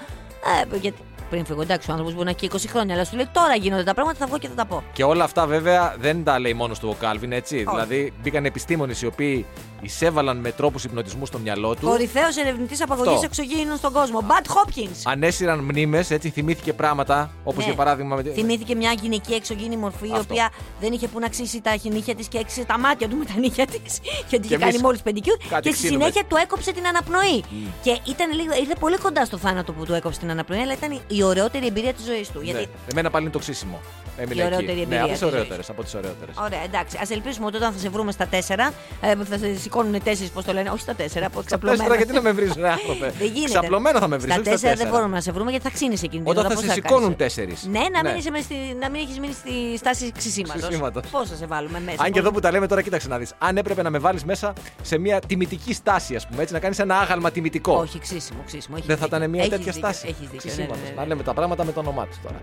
[SPEAKER 3] Ε, γιατί πριν φύγω, εντάξει, ο άνθρωπος μπορεί να έχει 20 χρόνια, αλλά σου λέει τώρα γίνονται τα πράγματα, θα βγω και θα τα πω.
[SPEAKER 4] Και όλα αυτά βέβαια δεν τα λέει μόνος του ο Κάλβιν, έτσι. Δηλαδή μπήκαν επιστήμονες οι οποίοι εισέβαλαν με τρόπους υπνοτισμού στο μυαλό του.
[SPEAKER 3] Κορυφαίος ερευνητής απαγωγή
[SPEAKER 4] Αυτό.
[SPEAKER 3] εξωγήινων στον κόσμο. Μπατ Χόπκιν.
[SPEAKER 4] Ανέσυραν μνήμες, έτσι θυμήθηκε πράγματα. Όπως
[SPEAKER 3] Ναι.
[SPEAKER 4] για παράδειγμα. με-
[SPEAKER 3] Θυμήθηκε μια γυναικεία εξωγήινη μορφή, η
[SPEAKER 4] Αυτό.
[SPEAKER 3] οποία δεν είχε που να ξύσει τα νύχια της και έξισε τα μάτια του με τα νύχια της. Γιατί είχε
[SPEAKER 4] εμείς
[SPEAKER 3] κάνει μόλις πεντικιούρ.
[SPEAKER 4] κάτι
[SPEAKER 3] Και στη
[SPEAKER 4] ξύνουμε.
[SPEAKER 3] συνέχεια του έκοψε την αναπνοή. Και ήταν λίγο, ήρθε πολύ κοντά στο θάνατο που του έκοψε την αναπνοή, αλλά ήταν η ωραιότερη εμπειρία της ζωής του.
[SPEAKER 4] Ναι.
[SPEAKER 3] Γιατί
[SPEAKER 4] Εμένα πάλι είναι το ξύσιμο. Έμεινε
[SPEAKER 3] Η ωραιότερη
[SPEAKER 4] εκεί.
[SPEAKER 3] εμπειρία
[SPEAKER 4] Ναι, από
[SPEAKER 3] της
[SPEAKER 4] τι
[SPEAKER 3] ζωής.
[SPEAKER 4] ωραιότερες. Από τις ωραιότερες.
[SPEAKER 3] Ωραία, εντάξει. Α ελπίσουμε ότι όταν θα σε βρούμε στα τέσσερα, ε, που θα σε σηκώνουν τέσσερις, πώς το λένε, όχι στα τέσσερα, από εξαπλωμένα.
[SPEAKER 4] Τέσσερα, γιατί να με βρει, ρε άνθρωπε; <laughs>
[SPEAKER 3] Δεν γίνεται.
[SPEAKER 4] Ξαπλωμένα θα με βρει.
[SPEAKER 3] Στα τέσσερα δεν μπορούμε να σε βρούμε γιατί θα ξύνεις εκείνη την
[SPEAKER 4] Όταν
[SPEAKER 3] ώρα,
[SPEAKER 4] θα
[SPEAKER 3] πώς
[SPEAKER 4] σε
[SPEAKER 3] κάνεις.
[SPEAKER 4] σηκώνουν τέσσερις.
[SPEAKER 3] Ναι, να
[SPEAKER 4] Ναι.
[SPEAKER 3] μην, είσαι μες στη- να μην έχεις μείνει στη στάση ξυσίματο.
[SPEAKER 4] Ξυσίματος.
[SPEAKER 3] Πώς θα σε βάλουμε μέσα.
[SPEAKER 4] Αν και
[SPEAKER 3] πώς-
[SPEAKER 4] εδώ που τα λέμε τώρα, κοίταξε να δεις. Αν έπρεπε να με βάλεις μέσα σε μια τιμητική στάση, ας πούμε, έτσι, να κάνεις ένα άγαλμα τιμητικό.
[SPEAKER 3] Όχι, ξύσιμο, ξύσιμο. έχεις
[SPEAKER 4] Δεν θα
[SPEAKER 3] δίκιο.
[SPEAKER 4] ήταν μια
[SPEAKER 3] Έχεις
[SPEAKER 4] τέτοια
[SPEAKER 3] δίκιο,
[SPEAKER 4] στάση.
[SPEAKER 3] Έχεις δίκιο. ναι,
[SPEAKER 4] Ξυσίματος.
[SPEAKER 3] ναι, ναι,
[SPEAKER 4] Να
[SPEAKER 3] ναι.
[SPEAKER 4] λέμε τα πράγματα με το όνομά τους τώρα.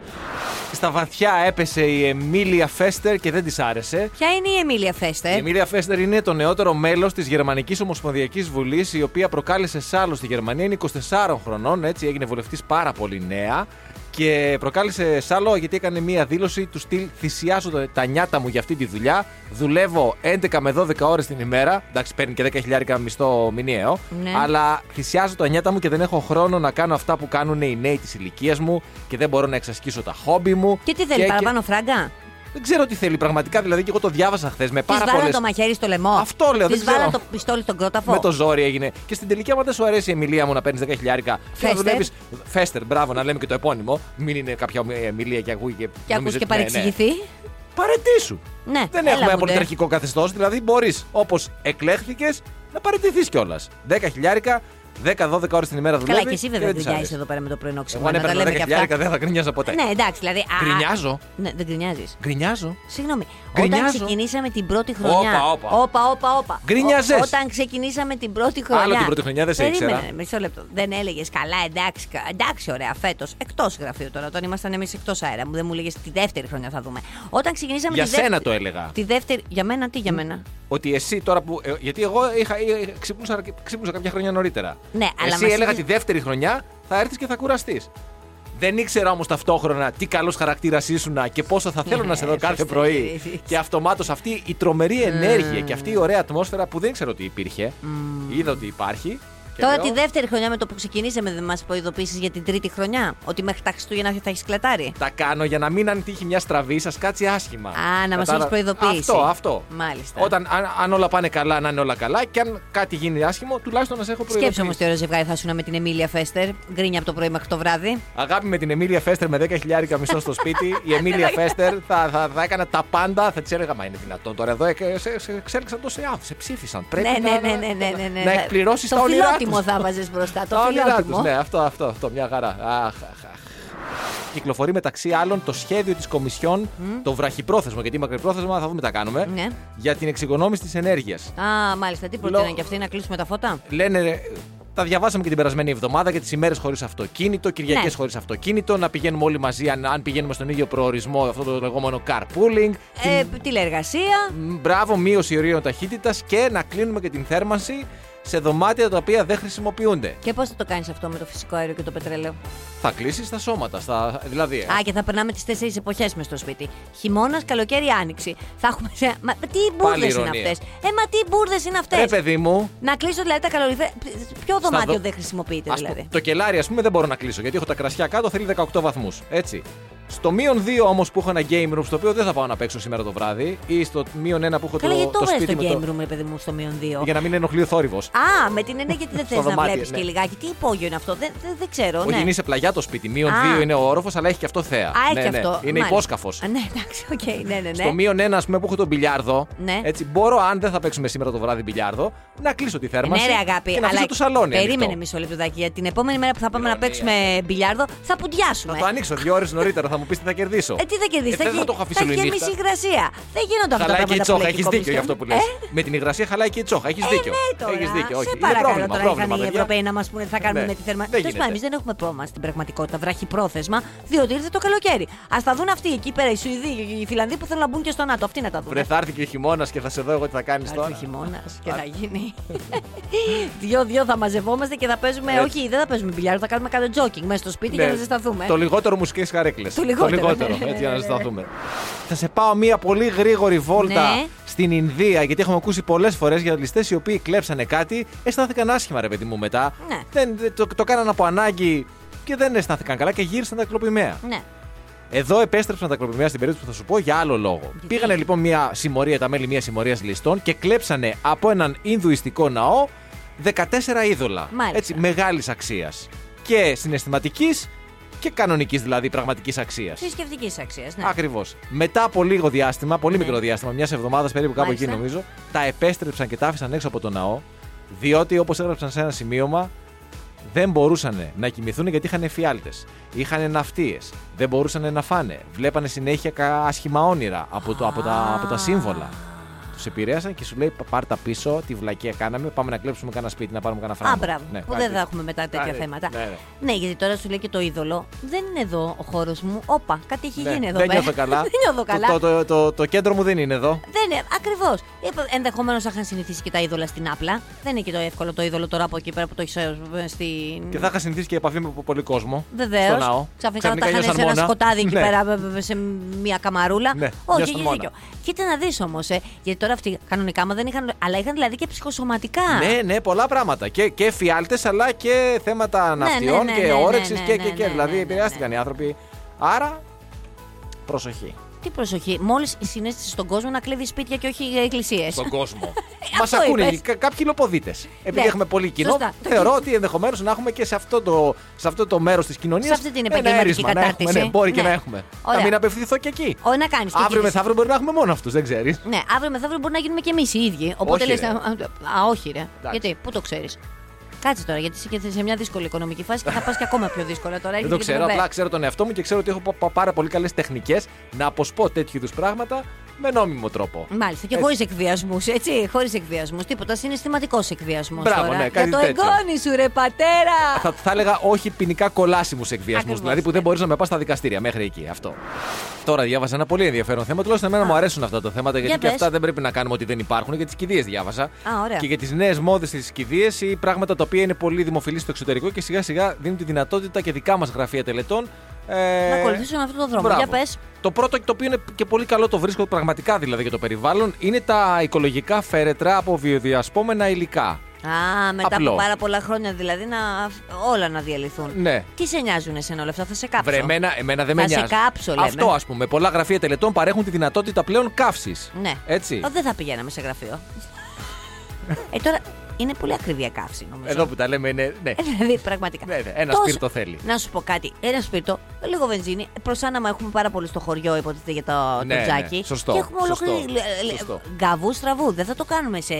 [SPEAKER 4] Στα βαθιά έπεσε η Εμίλια Φέστερ και δεν της άρεσε.
[SPEAKER 3] Ποια είναι η Εμίλια
[SPEAKER 4] Η
[SPEAKER 3] Φέστερ.
[SPEAKER 4] Εμίλια Φέστερ είναι το νεότερο μέλος της Γερμανικής Ομοσπονδιακής Βουλής, η οποία προκάλεσε σάλος στη Γερμανία. Είναι 24 χρονών, έτσι έγινε βουλευτής πάρα πολύ νέα. Και προκάλεσε σάλο γιατί έκανε μία δήλωση του στυλ Θυσιάζω το- τα νιάτα μου για αυτή τη δουλειά. Δουλεύω 11 με 12 ώρες την ημέρα. Εντάξει, παίρνει και 10.000 μισθό μηνιαίο.
[SPEAKER 3] Ναι.
[SPEAKER 4] Αλλά θυσιάζω τα νιάτα μου και δεν έχω χρόνο να κάνω αυτά που κάνουν οι νέοι της ηλικίας μου και δεν μπορώ να εξασκήσω τα χόμπι μου.
[SPEAKER 3] Και τι θέλει, παραπάνω φράγκα;
[SPEAKER 4] Δεν ξέρω τι θέλει πραγματικά, δηλαδή και εγώ το διάβασα χθες με
[SPEAKER 3] Της
[SPEAKER 4] πάρα
[SPEAKER 3] βάλαν
[SPEAKER 4] πολλέ.
[SPEAKER 3] το μαχαίρι στο λαιμό.
[SPEAKER 4] Αυτό λέω, δεν
[SPEAKER 3] Της βάλαν
[SPEAKER 4] ξέρω.
[SPEAKER 3] το πιστόλι στον κρόταφο.
[SPEAKER 4] Με το ζόρι έγινε. Και στην τελική, άμα δεν σου αρέσει η Εμιλία μου να παίρνεις 10 χιλιάρικα. Και να
[SPEAKER 3] Φέστερ.
[SPEAKER 4] δουλεύει. Φέστερ, μπράβο, να λέμε και το επώνυμο. Μην είναι κάποια Εμιλία και ακούει και.
[SPEAKER 3] Και ακούς
[SPEAKER 4] νομίζεις
[SPEAKER 3] και
[SPEAKER 4] ότι- ναι, ναι.
[SPEAKER 3] παρεξηγηθεί.
[SPEAKER 4] Παρετήσου.
[SPEAKER 3] Ναι,
[SPEAKER 4] Δεν
[SPEAKER 3] έλα,
[SPEAKER 4] έχουμε
[SPEAKER 3] μοντέ.
[SPEAKER 4] πολιτερχικό καθεστώς. Δηλαδή μπορείς όπως εκλέχθηκες να παρετηθείς κιόλας. 10 χιλιάρικα, 10-12 ώρες την ημέρα δουλεύεις.
[SPEAKER 3] Καλά, και εσύ βέβαια
[SPEAKER 4] δεν της
[SPEAKER 3] γκρινιάζει
[SPEAKER 4] αρέσει.
[SPEAKER 3] εδώ πέρα με το πρωινό
[SPEAKER 4] Εγώ
[SPEAKER 3] ξύμο.
[SPEAKER 4] αν
[SPEAKER 3] Να τα
[SPEAKER 4] έπαιρνα 10
[SPEAKER 3] λέμε και
[SPEAKER 4] χιλιάρικα
[SPEAKER 3] αυτά.
[SPEAKER 4] δεν θα γκρινιάζα ποτέ.
[SPEAKER 3] Ναι, εντάξει, δηλαδή. α,
[SPEAKER 4] Γκρινιάζω.
[SPEAKER 3] Ναι, δεν γκρινιάζεις.
[SPEAKER 4] Γκρινιάζω.
[SPEAKER 3] Συγγνώμη.
[SPEAKER 4] Γκρινιάζω.
[SPEAKER 3] Όταν ξεκινήσαμε την πρώτη χρονιά.
[SPEAKER 4] Όπα, όπα.
[SPEAKER 3] όπα, όπα, όπα.
[SPEAKER 4] Γκρινιάζες.
[SPEAKER 3] Ό- Όταν ξεκινήσαμε την πρώτη χρονιά.
[SPEAKER 4] Άλλο την πρώτη χρονιά, δεν σε
[SPEAKER 3] Περίμενε,
[SPEAKER 4] ήξερα.
[SPEAKER 3] Μισό λεπτό. Δεν έλεγες καλά, εντάξει, κα- εντάξει, ωραία, φέτος. Εκτός γραφείου τώρα. Όταν ήμασταν εμείς εκτός αέρα. Μου δεν μου έλεγες τη δεύτερη χρονιά θα δούμε. Όταν ξεκινήσαμε
[SPEAKER 4] Για
[SPEAKER 3] τη
[SPEAKER 4] σένα
[SPEAKER 3] δεύτερη-
[SPEAKER 4] το έλεγα.
[SPEAKER 3] Τη δεύτερη. Για μένα, τι για μένα;
[SPEAKER 4] Ότι εσύ τώρα που. ε, γιατί εγώ είχα, είχα- ξύπνουσα, ξύπνουσα κάποια χρόνια νωρίτερα.
[SPEAKER 3] Ναι, αλλά
[SPEAKER 4] Εσύ
[SPEAKER 3] μας
[SPEAKER 4] έλεγα
[SPEAKER 3] είχε-
[SPEAKER 4] τη δεύτερη χρονιά θα έρθεις και θα κουραστείς. Δεν ήξερα όμως ταυτόχρονα τι καλός χαρακτήρας ήσουν και πόσο θα θέλω να σε δω κάθε
[SPEAKER 3] σωστή.
[SPEAKER 4] πρωί. και αυτομάτως αυτή η τρομερή ενέργεια και αυτή η ωραία ατμόσφαιρα που δεν ήξερα ότι υπήρχε. Είδα ότι υπάρχει Και
[SPEAKER 3] Τώρα
[SPEAKER 4] λέω,
[SPEAKER 3] τη δεύτερη χρονιά με το που ξεκινήσαμε δεν μας προειδοποίησει για την τρίτη χρονιά. Ότι μέχρι τα Χριστούγεννα θα έχεις κλατάρει.
[SPEAKER 4] Τα κάνω για να μην αν τύχει μια στραβή, σας κάτσει άσχημα.
[SPEAKER 3] Α, να μας
[SPEAKER 4] Κατάλαβα-
[SPEAKER 3] έχεις προειδοποιήσει.
[SPEAKER 4] Αυτό, αυτό.
[SPEAKER 3] Μάλιστα.
[SPEAKER 4] Όταν, αν, αν όλα πάνε καλά, να είναι όλα καλά. Και αν κάτι γίνει άσχημο, τουλάχιστον να σε έχω προειδοποιήσει.
[SPEAKER 3] Σκέψε όμω τι ωραίο ζευγάρι θα ήσουν με την Εμίλια Φέστερ. Γκρίνια από το πρωί μέχρι το βράδυ.
[SPEAKER 4] Αγάπη με την Εμίλια Φέστερ με 10 χιλιάρικα μισό στο σπίτι. Η <laughs> Εμίλια Φέστερ θα, θα, θα έκανα τα πάντα. Θα της έλεγα Μα είναι δυνατόν τώρα εδώ. ε, Σε, σε, εξέλιξαν τόσοι άνθρωποι. Σε ψήφισαν. Πρέπει
[SPEAKER 3] ναι,
[SPEAKER 4] να,
[SPEAKER 3] ναι, ναι, ναι, ναι, ναι, ναι.
[SPEAKER 4] να εκπληρώσεις
[SPEAKER 3] το
[SPEAKER 4] τα όνειρά
[SPEAKER 3] φιλότιμο
[SPEAKER 4] τους.
[SPEAKER 3] θα βάζε μπροστά. Το
[SPEAKER 4] Τα όνειρά
[SPEAKER 3] φιλότιμο.
[SPEAKER 4] τους, Ναι, αυτό, αυτό, αυτό. Μια χαρά. Αχ, αχ, αχ. Κυκλοφορεί μεταξύ άλλων το σχέδιο της Κομισιόν, το βραχυπρόθεσμο, γιατί μακρυπρόθεσμα θα δούμε τα κάνουμε,
[SPEAKER 3] Ναι.
[SPEAKER 4] για την εξοικονόμηση της ενέργειας.
[SPEAKER 3] Α, μάλιστα. Τι προτείναν και αυτοί να κλείσουμε τα φώτα;
[SPEAKER 4] Λένε, ρε, τα διαβάσαμε και την περασμένη εβδομάδα για τις ημέρες χωρίς αυτοκίνητο, Κυριακές
[SPEAKER 3] Ναι.
[SPEAKER 4] χωρίς αυτοκίνητο, να πηγαίνουμε όλοι μαζί, αν, αν πηγαίνουμε στον ίδιο προορισμό, αυτό το λεγόμενο carpooling.
[SPEAKER 3] Ε, τηλεεργασία.
[SPEAKER 4] Μ, Μπράβο, μείωση ορίων ταχύτητας και να κλείνουμε και την θέρμανση σε δωμάτια τα οποία δεν χρησιμοποιούνται.
[SPEAKER 3] Και πώς θα το κάνεις αυτό με το φυσικό αέριο και το πετρέλαιο;
[SPEAKER 4] Θα κλείσεις τα σώματα. Στα, δηλαδή. ε,
[SPEAKER 3] Α, και θα περνάμε τις τέσσερις εποχές μες στο σπίτι. Χειμώνας, καλοκαίρι, άνοιξη. Θα έχουμε. σε- Μα τι μπουρδες είναι
[SPEAKER 4] ηρωνία.
[SPEAKER 3] αυτές; Ε, μα τι μπουρδες είναι αυτές;
[SPEAKER 4] Ρε παιδί μου,
[SPEAKER 3] Να κλείσω δηλαδή τα καλοριφέρ. Ποιο δωμάτιο
[SPEAKER 4] δω-
[SPEAKER 3] δεν χρησιμοποιείται
[SPEAKER 4] Ας
[SPEAKER 3] δηλαδή;
[SPEAKER 4] πω, το κελάρι, ας πούμε, δεν μπορώ να κλείσω γιατί έχω τα κρασιά κάτω, θέλει 18 βαθμούς. Έτσι. Στο μείον 2 όμως που έχω ένα game room, στο οποίο δεν θα πάω να παίξω σήμερα το βράδυ, ή στο μείον 1 που έχω
[SPEAKER 3] Καλά,
[SPEAKER 4] το,
[SPEAKER 3] γιατί το
[SPEAKER 4] το
[SPEAKER 3] έβαλε
[SPEAKER 4] σπίτι
[SPEAKER 3] στο
[SPEAKER 4] με
[SPEAKER 3] game
[SPEAKER 4] το.
[SPEAKER 3] room, ρε παιδί μου, στο μείον 2.
[SPEAKER 4] Για να μην ενοχλεί ο θόρυβος.
[SPEAKER 3] Α, με την έννοια γιατί δεν <laughs> θες
[SPEAKER 4] Στο
[SPEAKER 3] να
[SPEAKER 4] δωμάτιο,
[SPEAKER 3] βλέπεις
[SPEAKER 4] ναι.
[SPEAKER 3] και λιγάκι. Τι υπόγειο είναι αυτό, δεν, δεν, δεν ξέρω.
[SPEAKER 4] Όχι,
[SPEAKER 3] ναι.
[SPEAKER 4] είναι σε πλαγιά το σπίτι. Μείον
[SPEAKER 3] Α.
[SPEAKER 4] 2 είναι ο όροφος, αλλά έχει και αυτό θέα.
[SPEAKER 3] Α,
[SPEAKER 4] ναι,
[SPEAKER 3] έχει
[SPEAKER 4] ναι.
[SPEAKER 3] αυτό.
[SPEAKER 4] Είναι
[SPEAKER 3] Μάλιστα.
[SPEAKER 4] υπόσκαφος.
[SPEAKER 3] Α, Ναι, εντάξει, οκ, ναι, ναι, ναι.
[SPEAKER 4] Στο μείον 1, ας πούμε, που έχω τον μπιλιάρδο,
[SPEAKER 3] Ναι.
[SPEAKER 4] έτσι, μπορώ, αν δεν θα παίξουμε σήμερα το βράδυ μπιλιάρδο, να κλείσω τη
[SPEAKER 3] Ε,
[SPEAKER 4] θέρμανση.
[SPEAKER 3] Ναι, ρε αγάπη,
[SPEAKER 4] και να αφήσω
[SPEAKER 3] αλλά
[SPEAKER 4] το σαλόνι.
[SPEAKER 3] περίμενε
[SPEAKER 4] ανοιχτό.
[SPEAKER 3] μισό λεπτουδάκι. Γιατί την επόμενη μέρα που θα πάμε να
[SPEAKER 4] Ηρωνία.
[SPEAKER 3] παίξουμε μπιλιάρδο θα πουντιάσουμε.
[SPEAKER 4] Θα το ανοίξω δύο ώρες νωρίτερα, θα μου πεις τι θα κερδίσω.
[SPEAKER 3] Ε, τι θα κερδίσεις,
[SPEAKER 4] Ε, δεν θα το έχω αφήσει όλη
[SPEAKER 3] έχει
[SPEAKER 4] νύχτα.
[SPEAKER 3] γεμίσει υγρασία. Δεν γίνονται αυτά τα
[SPEAKER 4] Χαλάει και η
[SPEAKER 3] πράγματα. που
[SPEAKER 4] τσόχα,
[SPEAKER 3] λέει
[SPEAKER 4] έχεις
[SPEAKER 3] η
[SPEAKER 4] δίκιο γι'
[SPEAKER 3] Κομισιόν.
[SPEAKER 4] αυτό που λες.
[SPEAKER 3] Ε,
[SPEAKER 4] Με την υγρασία χαλάει και η τσόχα, έχεις
[SPEAKER 3] Ε,
[SPEAKER 4] δίκιο.
[SPEAKER 3] ναι, τώρα.
[SPEAKER 4] Έχεις δίκιο, όχι.
[SPEAKER 3] Σε
[SPEAKER 4] Είναι
[SPEAKER 3] παρακαλώ
[SPEAKER 4] πρόβλημα,
[SPEAKER 3] τώρα
[SPEAKER 4] πρόβλημα,
[SPEAKER 3] είχαν οι
[SPEAKER 4] παιδιά.
[SPEAKER 3] Ευρωπαίοι να μας πούνε τι θα κάνουμε
[SPEAKER 4] Ναι.
[SPEAKER 3] με τη θέρμανση.
[SPEAKER 4] Δεν
[SPEAKER 3] Τέλο πάντων,
[SPEAKER 4] γίνεται.
[SPEAKER 3] εμείς δεν έχουμε πρόβλημα στην πραγματικότητα. Βραχυπρόθεσμα, διότι ήρθε το καλοκαίρι. Α τα δουν αυτοί εκεί πέρα, οι Σουηδοί, οι Φιλανδοί που θέλουν να μπουν και στο ΝΑΤΟ. Αυτοί να τα δουν.
[SPEAKER 4] Βρε, θα έρθει και ο χειμώνας και θα σε δω εγώ τι θα κάνεις
[SPEAKER 3] Θα
[SPEAKER 4] τώρα.
[SPEAKER 3] έρθει χειμώνας και θα γίνει. <laughs> Δύο-δύο θα μαζευόμαστε και θα παίζουμε.
[SPEAKER 4] Έτσι.
[SPEAKER 3] Όχι, δεν θα παίζουμε μπιλιάρδο, θα κάνουμε κάτι τζόκινγκ μέσα στο σπίτι
[SPEAKER 4] Ναι.
[SPEAKER 3] για να ζεσταθούμε.
[SPEAKER 4] Το λιγότερο μουσικές καρέκλε.
[SPEAKER 3] Το λιγότερο, ναι, ναι,
[SPEAKER 4] έτσι για να
[SPEAKER 3] ναι,
[SPEAKER 4] ζεσταθούμε. <laughs> Θα σε πάω μία πολύ γρήγορη βόλτα
[SPEAKER 3] Ναι.
[SPEAKER 4] στην Ινδία, γιατί έχουμε ακούσει πολλές φορές για ληστές οι οποίοι κλέψανε κάτι, αισθάνθηκαν άσχημα, ρε παιδί μου μετά.
[SPEAKER 3] Ναι.
[SPEAKER 4] Δεν, δεν- το, το κάναν από ανάγκη και δεν αισθάνθηκαν καλά και γύρισαν τα κλοπημαία.
[SPEAKER 3] Ναι.
[SPEAKER 4] Εδώ επέστρεψαν τα κλοπημαία στην περίπτωση που θα σου πω για άλλο λόγο. Πήγανε λοιπόν μια συμμορία, τα μέλη μια συμμορίας ληστών και κλέψανε από έναν Ινδουιστικό ναό 14 είδωλα.
[SPEAKER 3] Μάλιστα.
[SPEAKER 4] Έτσι, μεγάλης αξίας. Και συναισθηματικής και κανονικής δηλαδή πραγματικής αξίας.
[SPEAKER 3] Θρησκευτικής αξίας. Ναι.
[SPEAKER 4] Ακριβώς. Μετά από λίγο διάστημα, πολύ
[SPEAKER 3] Ναι.
[SPEAKER 4] μικρό διάστημα, μιας εβδομάδας περίπου κάπου εκεί
[SPEAKER 3] Μάλιστα.
[SPEAKER 4] νομίζω, τα επέστρεψαν και τα άφησαν έξω από το ναό, διότι όπως έγραψαν σε ένα σημείωμα, δεν μπορούσαν να κοιμηθούν γιατί είχαν εφιάλτες. Είχαν ναυτίες. Δεν μπορούσαν να φάνε. Βλέπανε συνέχεια κα- άσχημα όνειρα από, το, από, τα, από τα σύμβολα. Τους επηρέασαν και σου λέει: «Πα- Πάρ τα πίσω, τη βλακεία κάναμε. Πάμε να κλέψουμε κανένα σπίτι, να πάρουμε κανένα φράγκο.
[SPEAKER 3] Α, μπράβο.
[SPEAKER 4] Ναι,
[SPEAKER 3] που
[SPEAKER 4] κάτι
[SPEAKER 3] δεν θα
[SPEAKER 4] τέτοιο.
[SPEAKER 3] έχουμε μετά τέτοια
[SPEAKER 4] Κάτι-
[SPEAKER 3] θέματα.
[SPEAKER 4] ναι, ναι.
[SPEAKER 3] Ναι, γιατί τώρα σου λέει και το είδωλο. Δεν είναι εδώ ο χώρος μου. Όπα, κάτι έχει
[SPEAKER 4] Ναι,
[SPEAKER 3] γίνει εδώ
[SPEAKER 4] δεν
[SPEAKER 3] πέρα.
[SPEAKER 4] νιώθω καλά. <laughs>
[SPEAKER 3] δεν νιώθω
[SPEAKER 4] Το-
[SPEAKER 3] καλά.
[SPEAKER 4] Το, το, το, το κέντρο μου δεν είναι εδώ.
[SPEAKER 3] Δεν είναι, ακριβώς. Ενδεχομένως θα είχαν συνηθίσει και τα είδωλα στην άπλα. Δεν είναι και το εύκολο το είδωλο τώρα από εκεί πέρα που το έχεις στην.
[SPEAKER 4] Και θα είχα συνηθίσει και επαφή με πολύ κόσμο. Στο
[SPEAKER 3] Βεβαίω.
[SPEAKER 4] ναό.
[SPEAKER 3] Ξαφνικά να τα
[SPEAKER 4] νιώσαν
[SPEAKER 3] είχαν σε ένα
[SPEAKER 4] μόνα.
[SPEAKER 3] σκοτάδι εκεί
[SPEAKER 4] Ναι.
[SPEAKER 3] πέρα βε- βε- σε μια καμαρούλα.
[SPEAKER 4] Ναι,
[SPEAKER 3] Όχι,
[SPEAKER 4] νιώσαν
[SPEAKER 3] έχει
[SPEAKER 4] μόνα.
[SPEAKER 3] δίκιο. Κοίτα να δεις όμως, ε, γιατί τώρα αυτοί κανονικά μα δεν είχαν. Αλλά είχαν δηλαδή και ψυχοσωματικά.
[SPEAKER 4] Ναι, ναι, πολλά πράγματα. Και, και φιάλτες, αλλά και θέματα ναυτιών
[SPEAKER 3] ναι,
[SPEAKER 4] και
[SPEAKER 3] ναι, ναι,
[SPEAKER 4] όρεξης
[SPEAKER 3] ναι,
[SPEAKER 4] και,
[SPEAKER 3] ναι,
[SPEAKER 4] και, και.
[SPEAKER 3] ναι,
[SPEAKER 4] δηλαδή
[SPEAKER 3] ναι, ναι,
[SPEAKER 4] επηρεάστηκαν
[SPEAKER 3] ναι.
[SPEAKER 4] οι άνθρωποι. Άρα, προσοχή.
[SPEAKER 3] Τι προσοχή. Μόλις συνέστησε στον κόσμο να κλέβει σπίτια και όχι εκκλησίες.
[SPEAKER 4] Στον κόσμο. <laughs>
[SPEAKER 3] Αυτό
[SPEAKER 4] Μας ακούνε
[SPEAKER 3] είπες.
[SPEAKER 4] κα- κάποιοι λοποδίτες. Επειδή
[SPEAKER 3] Ναι,
[SPEAKER 4] έχουμε πολύ κοινό,
[SPEAKER 3] σωστά. Το
[SPEAKER 4] θεωρώ
[SPEAKER 3] κοινό.
[SPEAKER 4] ότι ενδεχομένως να έχουμε και σε αυτό το, σε αυτό το μέρος της κοινωνίας.
[SPEAKER 3] Σε αυτή την επαγγελματική
[SPEAKER 4] Να έχουμε,
[SPEAKER 3] κατάρτιση.
[SPEAKER 4] ναι, μπορεί και
[SPEAKER 3] Ναι.
[SPEAKER 4] να έχουμε.
[SPEAKER 3] Ωραία.
[SPEAKER 4] Να μην απευθυνθώ και εκεί.
[SPEAKER 3] Όχι να κάνεις.
[SPEAKER 4] Αύριο μεθαύριο μπορεί να έχουμε μόνο αυτούς, δεν ξέρεις.
[SPEAKER 3] Ναι, αύριο μεθαύριο μπορεί να γίνουμε και εμείς οι ίδιοι. Οπότε
[SPEAKER 4] Όχι,
[SPEAKER 3] λες,
[SPEAKER 4] ρε.
[SPEAKER 3] α, α, α, όχι, ρε.
[SPEAKER 4] Εντάξει.
[SPEAKER 3] Γιατί, πού το ξέρεις. Κάτσε τώρα, γιατί είσαι και σε μια δύσκολη οικονομική φάση και θα πας και ακόμα πιο δύσκολα τώρα.
[SPEAKER 4] Δεν
[SPEAKER 3] Έχεις
[SPEAKER 4] το
[SPEAKER 3] και
[SPEAKER 4] ξέρω,
[SPEAKER 3] μπεμπέ.
[SPEAKER 4] απλά ξέρω τον εαυτό μου και ξέρω ότι έχω πα- πα- πάρα πολύ καλές τεχνικές να αποσπώ τέτοιου είδους πράγματα με νόμιμο τρόπο.
[SPEAKER 3] Μάλιστα, και
[SPEAKER 4] Έτσι.
[SPEAKER 3] χωρίς εκβιασμούς, έτσι. Χωρίς εκβιασμούς. Τίποτα. Συναισθηματικός εκβιασμός.
[SPEAKER 4] Μπράβο,
[SPEAKER 3] τώρα.
[SPEAKER 4] ναι, κάτι
[SPEAKER 3] Για το
[SPEAKER 4] τέτοιο.
[SPEAKER 3] εγγόνι σου, ρε πατέρα!
[SPEAKER 4] Θα, θα έλεγα όχι ποινικά κολάσιμους εκβιασμούς.
[SPEAKER 3] Ακριβώς,
[SPEAKER 4] Δηλαδή που
[SPEAKER 3] ναι.
[SPEAKER 4] δεν μπορείς να με πας στα δικαστήρια μέχρι εκεί. Αυτό. Τώρα διάβασα ένα πολύ ενδιαφέρον θέμα. Τουλάχιστον εμένα μου αρέσουν αυτά τα θέματα γιατί
[SPEAKER 3] Για
[SPEAKER 4] και
[SPEAKER 3] πες.
[SPEAKER 4] αυτά δεν πρέπει να κάνουμε ότι δεν υπάρχουν. Για τι κηδείε διάβασα.
[SPEAKER 3] Α, ωραία.
[SPEAKER 4] Και για τις νέες μόδες στι κηδείε ή πράγματα τα οποία είναι πολύ δημοφιλή στο εξωτερικό και σιγά σιγά δίνουν τη δυνατότητα και δικά μας γραφεία τελετών. ε,
[SPEAKER 3] Να ακολουθήσουμε αυτόν τον δρόμο.
[SPEAKER 4] μπράβο.
[SPEAKER 3] Για πες.
[SPEAKER 4] Το πρώτο το οποίο είναι και πολύ καλό, το βρίσκω πραγματικά δηλαδή για το περιβάλλον, είναι τα οικολογικά φέρετρα από βιοδιασπόμενα υλικά.
[SPEAKER 3] Α, μετά
[SPEAKER 4] Απλό.
[SPEAKER 3] από πάρα πολλά χρόνια δηλαδή να όλα να διαλυθούν.
[SPEAKER 4] Ναι.
[SPEAKER 3] Τι σε νοιάζουν εσένα όλα αυτά, θα σε κάψω;
[SPEAKER 4] Βρε, εμένα, εμένα δεν με
[SPEAKER 3] Θα σε
[SPEAKER 4] νοιάζει.
[SPEAKER 3] κάψω, λέμε.
[SPEAKER 4] Αυτό ας πούμε. Πολλά γραφεία τελετών παρέχουν τη δυνατότητα πλέον καύσης.
[SPEAKER 3] Ναι.
[SPEAKER 4] Έτσι.
[SPEAKER 3] Ω, δεν θα πηγαίναμε σε γραφείο. <laughs> ε, τώρα είναι πολύ ακριβή η καύση νομίζω.
[SPEAKER 4] Εδώ που τα λέμε είναι. Ναι.
[SPEAKER 3] Ε, δηλαδή, πραγματικά.
[SPEAKER 4] Ναι, ναι, ένα
[SPEAKER 3] Τόσο-
[SPEAKER 4] σπίρτο θέλει.
[SPEAKER 3] Να σου πω κάτι. Ένα σπίρτο, λίγο βενζίνη. Προς άναμα έχουμε πάρα πολύ στο χωριό, υποτίθεται για το,
[SPEAKER 4] Ναι,
[SPEAKER 3] το
[SPEAKER 4] ναι.
[SPEAKER 3] τζάκι.
[SPEAKER 4] Σωστό,
[SPEAKER 3] Και έχουμε
[SPEAKER 4] σωστό,
[SPEAKER 3] ολόκληρη.
[SPEAKER 4] σωστό.
[SPEAKER 3] Γκαβού στραβού. Δεν θα το κάνουμε σε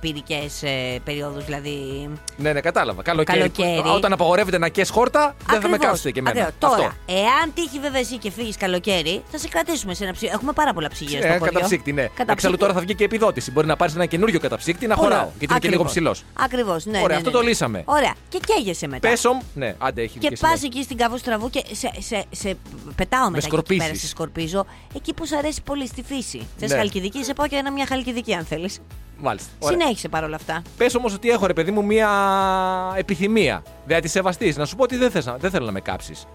[SPEAKER 3] πυρικές περιόδους. Δηλαδή.
[SPEAKER 4] Ναι, ναι, κατάλαβα. Καλοκαίρι.
[SPEAKER 3] Καλοκαίρι.
[SPEAKER 4] Όταν απαγορεύεται να κες χόρτα, δεν θα με
[SPEAKER 3] Ακριβώς,
[SPEAKER 4] κάψετε και εμένα.
[SPEAKER 3] ακριβώς. Τώρα,
[SPEAKER 4] Αυτό.
[SPEAKER 3] εάν τύχει βέβαια εσύ και φύγεις καλοκαίρι, θα σε κρατήσουμε σε ένα ψυγείο. Έχουμε πάρα πολλά ψυγεία στο
[SPEAKER 4] Ε,
[SPEAKER 3] χωριό.
[SPEAKER 4] καταψύκτη, ναι.
[SPEAKER 3] Καταψύκτη.
[SPEAKER 4] Εξάλλου τώρα θα βγει και επιδότηση. Μπορεί να πάρεις ένα καινούριο καταψύκτη να χωράω. Γιατί είναι και λίγο ψηλός.
[SPEAKER 3] Ακριβώς, ναι.
[SPEAKER 4] Ωραία,
[SPEAKER 3] ναι,
[SPEAKER 4] αυτό
[SPEAKER 3] ναι.
[SPEAKER 4] το λύσαμε.
[SPEAKER 3] Ωραία. Και καίγεσαι μετά.
[SPEAKER 4] Πέσω. Ναι, άντε, έχει
[SPEAKER 3] Και
[SPEAKER 4] βγει
[SPEAKER 3] πας
[SPEAKER 4] σημείο.
[SPEAKER 3] εκεί στην καβού στραβού και σε, σε, σε πετάω μετά εκεί
[SPEAKER 4] σκορπίζεις.
[SPEAKER 3] πέρα, σε σκορπίζω. Εκεί που σου αρέσει πολύ στη φύση. Θες
[SPEAKER 4] Ναι.
[SPEAKER 3] χαλκιδική, σε πάω και ένα μια χαλκιδική αν θέλεις.
[SPEAKER 4] Μάλιστα. Ωραία.
[SPEAKER 3] Συνέχισε παρόλα αυτά.
[SPEAKER 4] Πες όμως ότι έχω ρε παιδί μου μία επιθυμία. Δεν της σεβαστεί. Να σου πω ότι δεν, θες, να- δεν θέλω να με κάψεις.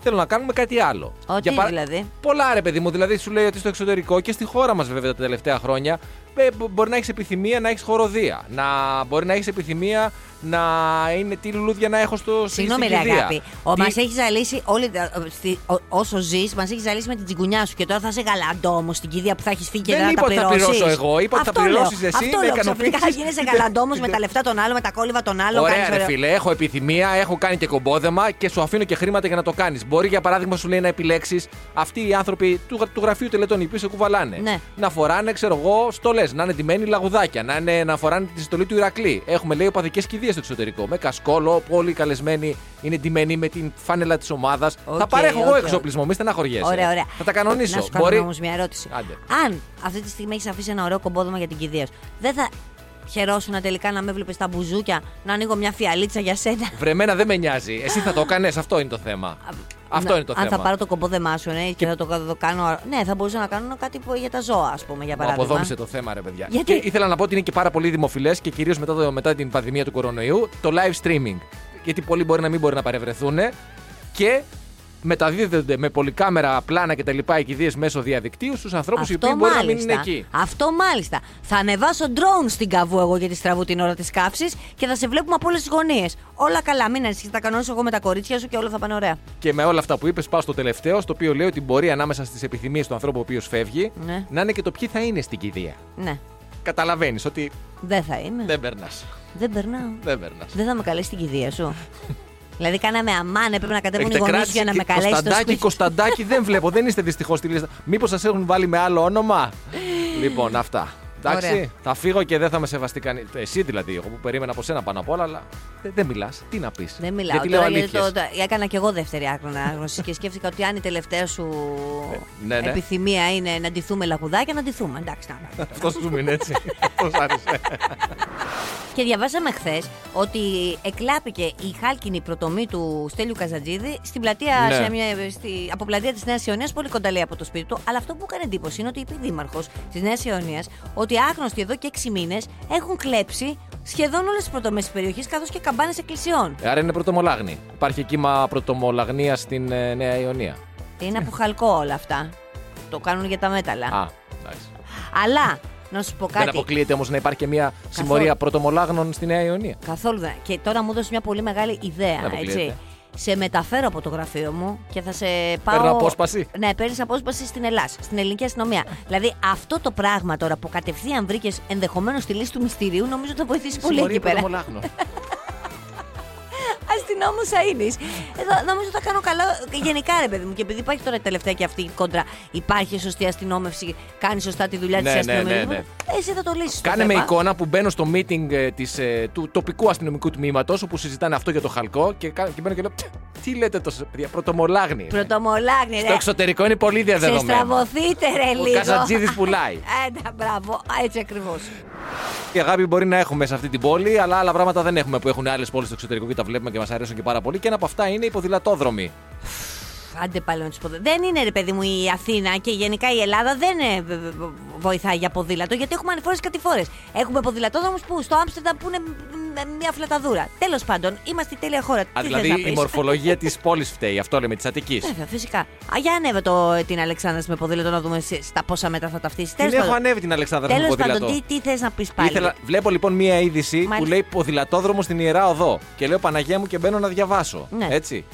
[SPEAKER 4] Θέλω να κάνουμε κάτι άλλο.
[SPEAKER 3] Ό,τι δηλαδή;
[SPEAKER 4] Πολλά ρε παιδί μου. Δηλαδή σου λέει ότι στο εξωτερικό και στη χώρα μας βέβαια τα τελευταία χρόνια ε, μπο- μπορεί να έχεις επιθυμία να έχεις χοροδία. Να μπορεί να έχεις επιθυμία να είναι τι λουλούδια να έχω στο στη-
[SPEAKER 3] Συγγνώμη,
[SPEAKER 4] στην
[SPEAKER 3] ρε
[SPEAKER 4] κηδεία.
[SPEAKER 3] αγάπη. Ο,
[SPEAKER 4] Τι-
[SPEAKER 3] μας έχει ζαλίσει όλη, τα- στη- ο- όσο ζεις, μας έχει ζαλίσει με την τσιγκουνιά σου και τώρα θα είσαι γαλαντό όμως στην κηδεία που θα έχεις φύγει και
[SPEAKER 4] Δεν
[SPEAKER 3] δεν
[SPEAKER 4] είπα
[SPEAKER 3] θα
[SPEAKER 4] ότι
[SPEAKER 3] τα
[SPEAKER 4] θα
[SPEAKER 3] πληρώσεις.
[SPEAKER 4] πληρώσω εγώ, είπα ότι θα πληρώσεις εσύ,
[SPEAKER 3] Αυτό
[SPEAKER 4] με
[SPEAKER 3] λέω. Ξαφνικά θα
[SPEAKER 4] ικανοποιήσεις.
[SPEAKER 3] γίνεσαι γαλαντό όμως με τα λεφτά των άλλων, με τα κόλληβα των άλλων.
[SPEAKER 4] Ωραία,
[SPEAKER 3] κάνεις
[SPEAKER 4] ρε
[SPEAKER 3] ωραίο-
[SPEAKER 4] φίλε, έχω επιθυμία, έχω κάνει και κομπόδεμα και σου αφήνω και χρήματα για να το κάνεις. Μπορεί για παράδειγμα σου λέει να επιλέξεις αυτοί οι άνθρωποι του, του γραφείου τελετών οι οποίοι σε κουβαλάνε.
[SPEAKER 3] Ναι.
[SPEAKER 4] Να φοράνε, ξέρω εγώ, στολές, να είναι ντυμένοι λαγουδάκια, να, είναι, να φοράνε τη στολή του Ηρακλή. Έχουμε λέει οπαδικές κηδείες στο εξωτερικό. Με κασκόλ, όλοι καλεσμένοι είναι ντυμένοι με την φάνελα της ομάδας.
[SPEAKER 3] Οκ,
[SPEAKER 4] θα παρέχω εγώ
[SPEAKER 3] οκ.
[SPEAKER 4] εξοπλισμό, μη στεναχωριέσαι.
[SPEAKER 3] Ωραία, ωραία.
[SPEAKER 4] Θα τα κανονίσω.
[SPEAKER 3] Να σου κάνω
[SPEAKER 4] Μπορεί...
[SPEAKER 3] όμως μια ερώτηση.
[SPEAKER 4] Άντε.
[SPEAKER 3] Αν αυτή τη στιγμή έχεις αφήσει ένα ωραίο κομπόδεμα για την κηδεία σου, δεν θα χαιρόσουν τελικά να με βλέπεις τα μπουζούκια, να ανοίγω μια φιαλίτσα για σένα;
[SPEAKER 4] Βρεμένα δεν με νοιάζει. Εσύ θα το έκανε, αυτό είναι το θέμα. Αυτό
[SPEAKER 3] Να-
[SPEAKER 4] είναι το
[SPEAKER 3] αν
[SPEAKER 4] θέμα.
[SPEAKER 3] θα πάρω το κομπόδεμά σου, ναι, και θα το, το κάνω. Ναι, θα μπορούσα να κάνω κάτι που- για τα ζώα, ας πούμε, για
[SPEAKER 4] Μου
[SPEAKER 3] παράδειγμα.
[SPEAKER 4] αποδόμησε το θέμα, ρε παιδιά.
[SPEAKER 3] Γιατί;
[SPEAKER 4] Και ήθελα να πω ότι είναι και πάρα πολύ δημοφιλές και κυρίως μετά, το- μετά την πανδημία του κορονοϊού το live streaming. Γιατί πολλοί μπορεί να μην μπορεί να παρευρεθούν και μεταδίδονται με πολυκάμερα πλάνα και τα λοιπά εκειδίε μέσω διαδικτύου στους ανθρώπους οι οποίοι μπορεί να μην είναι εκεί.
[SPEAKER 3] Αυτό μάλιστα. Θα ανεβάσω drone στην καβού εγώ για τη στραβού την ώρα της καύσης και θα σε βλέπουμε από όλες τις γωνίες. Όλα καλά, μην ανησυχείς. Θα κανονίσω εγώ με τα κορίτσια σου και όλα θα πάνε ωραία.
[SPEAKER 4] Και με όλα αυτά που είπες, πάω στο τελευταίο, στο οποίο λέει ότι μπορεί ανάμεσα στις επιθυμίες του ανθρώπου ο οποίος φεύγει
[SPEAKER 3] Ναι.
[SPEAKER 4] να είναι και το ποιοι θα είναι στην κηδεία.
[SPEAKER 3] Ναι.
[SPEAKER 4] Καταλαβαίνεις ότι
[SPEAKER 3] Δεν θα είμαι.
[SPEAKER 4] δεν περνάς.
[SPEAKER 3] Δεν περνάω.
[SPEAKER 4] Δεν περνάς.
[SPEAKER 3] Δεν θα με καλέσει στην κηδεία σου. <laughs> δηλαδή, κάναμε αμάν, έπρεπε να κατέβουν οι
[SPEAKER 4] Έχετε
[SPEAKER 3] γονείς σου για να με καλέσει στο
[SPEAKER 4] Κωνσταντάκη,
[SPEAKER 3] σπίτι.
[SPEAKER 4] Κωνσταντάκη δεν βλέπω, δεν είστε δυστυχώς στη λίστα. Μήπως σας έχουν βάλει με άλλο όνομα; λοιπόν, αυτά. Εντάξει,
[SPEAKER 3] Ωραία.
[SPEAKER 4] θα φύγω και δεν θα με σεβαστεί κανεί. Εσύ δηλαδή, εγώ που περίμενα από σένα πάνω απ' όλα, αλλά δεν, δεν μιλάς. Τι να πεις;
[SPEAKER 3] Δεν μιλάω
[SPEAKER 4] Γιατί λέω
[SPEAKER 3] τώρα, γιατί
[SPEAKER 4] αλήθειες.
[SPEAKER 3] το, το- έκανα και εγώ δεύτερη άγνωση και σκέφτηκα ότι αν η τελευταία σου
[SPEAKER 4] ναι, ναι.
[SPEAKER 3] επιθυμία είναι να ντυθούμε λαγουδάκια, να ντυθούμε. Εντάξει, να. <laughs>
[SPEAKER 4] Αυτός σου μείνει έτσι. Αυτός σ' άρεσε.
[SPEAKER 3] Και διαβάσαμε χθες ότι εκλάπηκε η χάλκινη προτομή του Στέλιου Καζατζίδη στην πλατεία,
[SPEAKER 4] Ναι.
[SPEAKER 3] σε μια, στη, από πλατεία της Νέας Ιωνίας, πολύ κοντά λέει από το σπίτι του. Αλλά αυτό που έκανε εντύπωση είναι ότι είπε η δήμαρχος της Νέας Ιωνίας ότι άγνωστοι εδώ και 6 μήνες έχουν κλέψει σχεδόν όλες τις πρωτομές της περιοχής καθώς και καμπάνες εκκλησιών.
[SPEAKER 4] Ε, Άρα είναι πρωτομολάγνη. Υπάρχει κύμα πρωτομολαγνία στην ε, Νέα Ιωνία.
[SPEAKER 3] Είναι από χαλκό όλα αυτά. Το κάνουν για τα μέταλλα.
[SPEAKER 4] Α, εντάξει.
[SPEAKER 3] Αλλά να σου πω
[SPEAKER 4] Δεν
[SPEAKER 3] κάτι.
[SPEAKER 4] αποκλείεται όμως να υπάρχει και μια συμμορία πρωτομολάγνων στη Νέα Ιωνία.
[SPEAKER 3] Καθόλου δεν. Και τώρα μου έδωσε μια πολύ μεγάλη ιδέα.
[SPEAKER 4] Δεν αποκλείεται.
[SPEAKER 3] Έτσι. Σε μεταφέρω από το γραφείο μου και θα σε πάω.
[SPEAKER 4] Παίρνω απόσπαση.
[SPEAKER 3] Ναι, παίρνεις απόσπαση στην Ελλάδα, στην ελληνική αστυνομία. δηλαδή αυτό το πράγμα τώρα που κατευθείαν βρήκες ενδεχομένως στη λύση του μυστηρίου, νομίζω ότι θα βοηθήσει πολύ
[SPEAKER 4] Συμμορία
[SPEAKER 3] εκεί πέρα. <laughs>
[SPEAKER 4] πρωτομολάγνων.
[SPEAKER 3] Αστυνόμος θα είναι. Εδώ νομίζω θα κάνω καλά. Γενικά, ρε παιδί μου, και επειδή υπάρχει τώρα τελευταία και αυτή η κόντρα, υπάρχει σωστή αστυνόμευση, κάνει σωστά τη δουλειά
[SPEAKER 4] Ναι,
[SPEAKER 3] τη
[SPEAKER 4] ναι,
[SPEAKER 3] αστυνομίας.
[SPEAKER 4] ναι, ναι.
[SPEAKER 3] Εσύ θα το λύσεις.
[SPEAKER 4] Κάνε με εικόνα που μπαίνω στο meeting ε, της, ε, του τοπικού αστυνομικού τμήματος όπου συζητάνε αυτό για το χαλκό και, κα- και μπαίνω και λέω Τι λέτε τόσο, παιδιά, πρωτομολάγνη. είναι».
[SPEAKER 3] Πρωτομολάγνη,
[SPEAKER 4] Στο
[SPEAKER 3] ρε.
[SPEAKER 4] εξωτερικό είναι πολύ διαδεδομένο.
[SPEAKER 3] Ξεστραβωθείτε, ρε,
[SPEAKER 4] Ο
[SPEAKER 3] λίγο.
[SPEAKER 4] Καζατζίδης πουλάει.
[SPEAKER 3] Έντα, μπράβο. Έτσι ακριβώς.
[SPEAKER 4] Η αγάπη μπορεί να έχουμε σε αυτή την πόλη, αλλά άλλα πράγματα δεν έχουμε που έχουν άλλες πόλεις στο εξωτερικό και τα βλέπουμε και μας αρέσουν και πάρα πολύ. Και ένα από αυτά είναι οι ποδηλατόδρομοι.
[SPEAKER 3] Άντε πάλι να τους πω. Δεν είναι ρε παιδί μου η Αθήνα και γενικά η Ελλάδα δεν ε, β- β- βοηθάει για ποδήλατο γιατί έχουμε ανηφόρες κατηφόρες. Έχουμε ποδηλατόδρομους που στο Άμστερνταμ που είναι μ, με μια φλαταδούρα. Τέλος πάντων, είμαστε η τέλεια χώρα.
[SPEAKER 4] Α,
[SPEAKER 3] Τι θες
[SPEAKER 4] δηλαδή
[SPEAKER 3] να
[SPEAKER 4] η
[SPEAKER 3] πεις;
[SPEAKER 4] μορφολογία της πόλης φταίει. Αυτό λέμε, της Αττικής.
[SPEAKER 3] Βέβαια, φυσικά. Α, για ανέβε το, την Αλεξάνδρα με ποδήλατο να δούμε σε- στα πόσα μέτρα θα ταυτίσεις.
[SPEAKER 4] Την έχω ανέβει την Αλεξάνδρα με
[SPEAKER 3] Τέλος
[SPEAKER 4] ποδήλατο.
[SPEAKER 3] πάντων, τι, τι θες να πεις πάλι;
[SPEAKER 4] Ήθελα, βλέπω λοιπόν μία είδηση που
[SPEAKER 3] Μάλιστα.
[SPEAKER 4] λέει ποδηλατόδρομο στην Ιερά Οδό. Και λέω Παναγία μου και μπαίνω να διαβάσω.
[SPEAKER 3] Ναι.
[SPEAKER 4] Έτσι.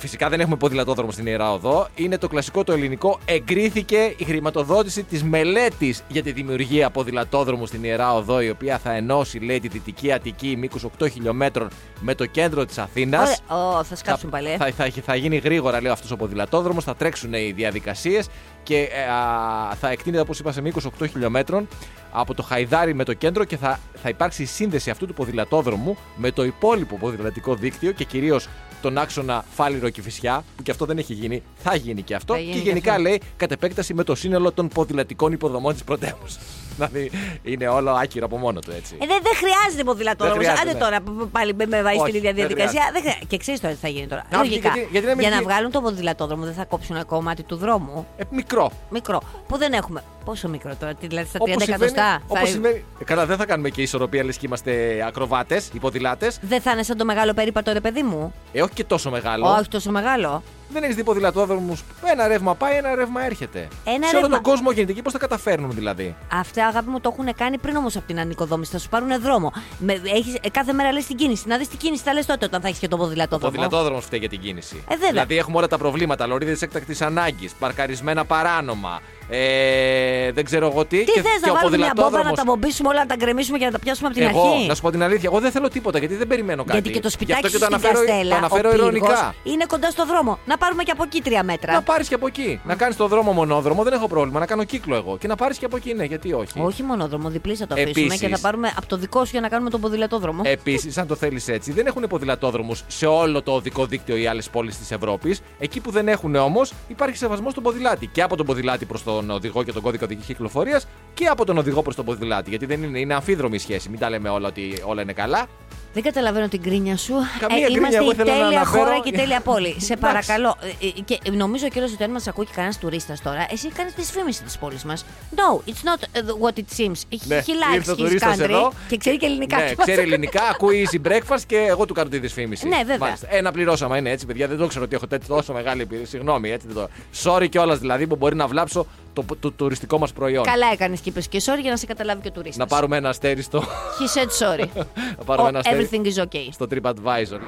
[SPEAKER 4] Φυσικά δεν έχουμε ποδηλατόδρομο στην Ιερά Οδό. Είναι το κλασικό το ελληνικό. Εγκρίθηκε η χρηματοδότηση της μελέτης για τη δημιουργία ποδηλατόδρομου στην Ιερά Οδό, η οποία θα ενώσει, λέει, τη Δυτική Αττική μήκους 8 χιλιόμετρων με το κέντρο της Αθήνας.
[SPEAKER 3] Ωραία. Ω, θα σκάψουν πάλι. ε.
[SPEAKER 4] Θα, θα, θα γίνει γρήγορα, λέω, αυτός ο ποδηλατόδρομος. Θα τρέξουν οι διαδικασίες και ε, α, θα εκτείνεται, όπως είπα, σε μήκος 8 χιλιόμετρων από το Χαϊδάρι με το κέντρο και θα, θα υπάρξει η σύνδεση αυτού του ποδηλατόδρομου με το υπόλοιπο ποδηλατικό δίκτυο και κυρίως τον άξονα Φάληρο και Φυσιά, που και αυτό δεν έχει γίνει. Θα γίνει και αυτό.
[SPEAKER 3] Θα γίνει
[SPEAKER 4] και
[SPEAKER 3] και
[SPEAKER 4] γενικά
[SPEAKER 3] αυτό.
[SPEAKER 4] λέει κατ' επέκταση με το σύνολο των ποδηλατικών υποδομών της πρωτεύουσας. Δηλαδή είναι όλο άκυρο από μόνο του έτσι.
[SPEAKER 3] Ε, δεν, δεν χρειάζεται ποδηλατόδρομο.
[SPEAKER 4] Δεν χρειάζεται,
[SPEAKER 3] Άντε
[SPEAKER 4] ναι.
[SPEAKER 3] τώρα που πάλι με, με βάζει
[SPEAKER 4] Όχι,
[SPEAKER 3] την ίδια
[SPEAKER 4] δεν
[SPEAKER 3] διαδικασία. Δεν χρειάζεται. Και ξέρεις τώρα τι θα γίνει τώρα.
[SPEAKER 4] Να,
[SPEAKER 3] Λογικά.
[SPEAKER 4] γιατί- γιατί να μην
[SPEAKER 3] για να
[SPEAKER 4] βγει-
[SPEAKER 3] βγάλουν το ποδηλατόδρομο δεν θα κόψουν ένα κομμάτι του δρόμου.
[SPEAKER 4] Ε, μικρό.
[SPEAKER 3] Μικρό. Που δεν έχουμε. Πόσο μικρό τώρα, τι, δηλαδή στα 30
[SPEAKER 4] Όπως συμβαίνει-
[SPEAKER 3] εκατοστά.
[SPEAKER 4] όπως
[SPEAKER 3] θα-
[SPEAKER 4] συμβαίνει- Ε, Καλά, δεν θα κάνουμε και ισορροπία λες και είμαστε ακροβάτες, υποδηλάτες.
[SPEAKER 3] Δεν θα είναι σαν το μεγάλο περίπατο, ρε παιδί μου.
[SPEAKER 4] Ε, όχι και τόσο μεγάλο.
[SPEAKER 3] Όχι τόσο μεγάλο.
[SPEAKER 4] Δεν έχεις δει ποδηλατόδρομου. Ένα ρεύμα πάει, ένα ρεύμα έρχεται.
[SPEAKER 3] Ένα
[SPEAKER 4] Σε όλο
[SPEAKER 3] ρεύμα-
[SPEAKER 4] τον κόσμο γίνεται εκεί, πώς τα καταφέρνουν δηλαδή;
[SPEAKER 3] Αυτά αγάπη μου το έχουν κάνει πριν όμως από την ανοικοδόμηση. Θα σου πάρουν δρόμο. Με, έχεις, ε, κάθε μέρα λες την κίνηση. Να δεις την κίνηση, θα λες τότε όταν θα έχεις και το
[SPEAKER 4] Ο
[SPEAKER 3] ποδηλατόδρομο.
[SPEAKER 4] ποδηλατόδρομος φταίει για την κίνηση.
[SPEAKER 3] Ε, βέβαια.
[SPEAKER 4] Δηλαδή έχουμε όλα τα προβλήματα. Λωρίδες έκτακτης ανάγκης, παρκαρισμένα παράνομα. Ε, δεν ξέρω εγώ τι.
[SPEAKER 3] Τι
[SPEAKER 4] και,
[SPEAKER 3] θες
[SPEAKER 4] και
[SPEAKER 3] να
[SPEAKER 4] ο
[SPEAKER 3] βάλουμε μια μπόμπα να
[SPEAKER 4] ποδηλατόδρομος-
[SPEAKER 3] τα μπομπίσουμε όλα, να τα γκρεμίσουμε και να τα πιάσουμε από την
[SPEAKER 4] Εγώ,
[SPEAKER 3] αρχή;
[SPEAKER 4] να σου πω την αλήθεια, εγώ δεν θέλω τίποτα γιατί δεν περιμένω κάτι.
[SPEAKER 3] Γιατί και το
[SPEAKER 4] Γι'
[SPEAKER 3] σπιτάκι
[SPEAKER 4] αυτό
[SPEAKER 3] σου
[SPEAKER 4] και το
[SPEAKER 3] στην
[SPEAKER 4] αναφέρω,
[SPEAKER 3] Καστέλα,
[SPEAKER 4] το αναφέρω
[SPEAKER 3] ο πύργος,
[SPEAKER 4] ηρωνικά.
[SPEAKER 3] είναι κοντά στο δρόμο. Να πάρουμε και από εκεί τρία μέτρα.
[SPEAKER 4] Να πάρεις και από εκεί. Να κάνεις το δρόμο μονόδρομο, δεν έχω πρόβλημα. Να κάνω κύκλο εγώ. Και να πάρεις και από εκεί, ναι, γιατί όχι.
[SPEAKER 3] Όχι μόνο δρόμο, διπλή θα το αφήσουμε
[SPEAKER 4] Επίσης-
[SPEAKER 3] και θα πάρουμε από το δικό σου για να κάνουμε τον ποδηλατόδρομο.
[SPEAKER 4] Επίσης, αν το θέλεις έτσι, δεν έχουν ποδηλατόδρομους σε όλο το οδικό δίκτυο οι άλλες πόλεις της Ευρώπης. Εκεί που δεν έχουν όμως, υπάρχει σεβασμός στον ποδηλάτη. Και από τον ποδηλάτη προς τον οδηγό και τον κώδικα οδική κυκλοφορίας και από τον οδηγό προς τον ποδηλάτη. Γιατί δεν είναι, είναι αμφίδρομη η σχέση. Μην τα λέμε όλα ότι όλα είναι καλά.
[SPEAKER 3] Δεν καταλαβαίνω την κρίνια σου.
[SPEAKER 4] Καμία κρίνια,
[SPEAKER 3] είμαστε
[SPEAKER 4] εγώ
[SPEAKER 3] η
[SPEAKER 4] ήθελα να
[SPEAKER 3] τέλεια
[SPEAKER 4] αναφέρω-
[SPEAKER 3] χώρα και η τέλεια πόλη. <laughs> Σε
[SPEAKER 4] Εντάξει.
[SPEAKER 3] παρακαλώ. Ε, ε, Και νομίζω κιόλα ότι αν μας ακούει και κανένας τουρίστας τώρα, εσύ κάνεις τη φήμηση της πόλης μας. No, it's not uh, what it seems. He,
[SPEAKER 4] Ναι,
[SPEAKER 3] he likes
[SPEAKER 4] ήρθε ο
[SPEAKER 3] his
[SPEAKER 4] τουρίστας
[SPEAKER 3] country
[SPEAKER 4] εδώ.
[SPEAKER 3] και ξέρει και ελληνικά.
[SPEAKER 4] Ναι, ξέρει ελληνικά, ακούει easy breakfast και εγώ του κάνω τη δυσφήμιση.
[SPEAKER 3] Ναι, βέβαια.
[SPEAKER 4] Μάλιστα. Ε, να πληρώσαμε, είναι έτσι, παιδιά. Δεν το ξέρω ότι έχω τέτοιο τόσο μεγάλη εμπειρία. Συγγνώμη, έτσι δεν το. Sorry κιόλας δηλαδή που μπορεί να βλάψω το, το, τουριστικό μας προϊόν.
[SPEAKER 3] Καλά έκανες και είπες και sorry για να σε καταλάβει και ο τουρίστας.
[SPEAKER 4] Να πάρουμε ένα αστέρι στο,
[SPEAKER 3] He said sorry. <laughs>
[SPEAKER 4] να πάρουμε
[SPEAKER 3] Oh,
[SPEAKER 4] ένα αστέρι
[SPEAKER 3] everything is okay.
[SPEAKER 4] στο TripAdvisor.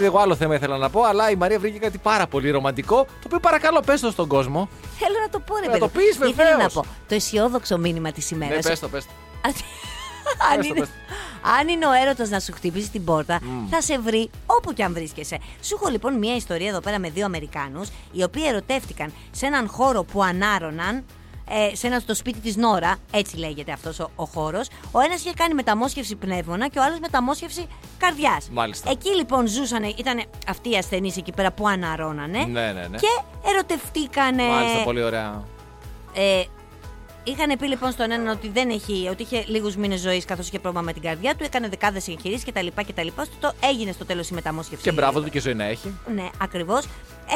[SPEAKER 4] Εγώ άλλο θέμα ήθελα να πω, αλλά η Μαρία βρήκε κάτι πάρα πολύ ρομαντικό, το οποίο παρακαλώ πες το στον κόσμο.
[SPEAKER 3] Θέλω να το πω, ρε
[SPEAKER 4] Να
[SPEAKER 3] παιδί.
[SPEAKER 4] το πεις,
[SPEAKER 3] Ήθελα
[SPEAKER 4] βεβαίως.
[SPEAKER 3] να πω. Το αισιόδοξο μήνυμα της ημέρας.
[SPEAKER 4] Ναι, πες το, πες το. <laughs> <laughs>
[SPEAKER 3] αν,
[SPEAKER 4] Πες το,
[SPEAKER 3] είναι,
[SPEAKER 4] πες
[SPEAKER 3] αν είναι ο έρωτας να σου χτυπήσει την πόρτα, θα σε βρει όπου και αν βρίσκεσαι. Σου έχω λοιπόν μια ιστορία εδώ πέρα με δύο Αμερικάνους, οι οποίοι ερωτεύτηκαν σε έναν χώρο που ανάρωναν. Ε, σε ένα στο σπίτι της Νόρα, έτσι λέγεται αυτός ο, ο χώρος. Ο ένας είχε κάνει μεταμόσχευση πνεύμονα και ο άλλος μεταμόσχευση καρδιάς.
[SPEAKER 4] Μάλιστα.
[SPEAKER 3] Εκεί λοιπόν ζούσαν, ήταν αυτοί οι ασθενείς εκεί πέρα που αναρώνανε.
[SPEAKER 4] Ναι, ναι, ναι.
[SPEAKER 3] Και ερωτευτήκανε.
[SPEAKER 4] Μάλιστα, πολύ ωραία.
[SPEAKER 3] Ε, είχαν πει λοιπόν στον έναν ότι, δεν έχει, ότι είχε λίγους μήνες ζωής καθώς είχε πρόβλημα με την καρδιά του, έκανε δεκάδες εγχειρήσεις κτλ. κτλ. Το έγινε στο τέλος η μεταμόσχευση.
[SPEAKER 4] Και μπράβο του και ζωή να έχει.
[SPEAKER 3] Ναι, ακριβώς.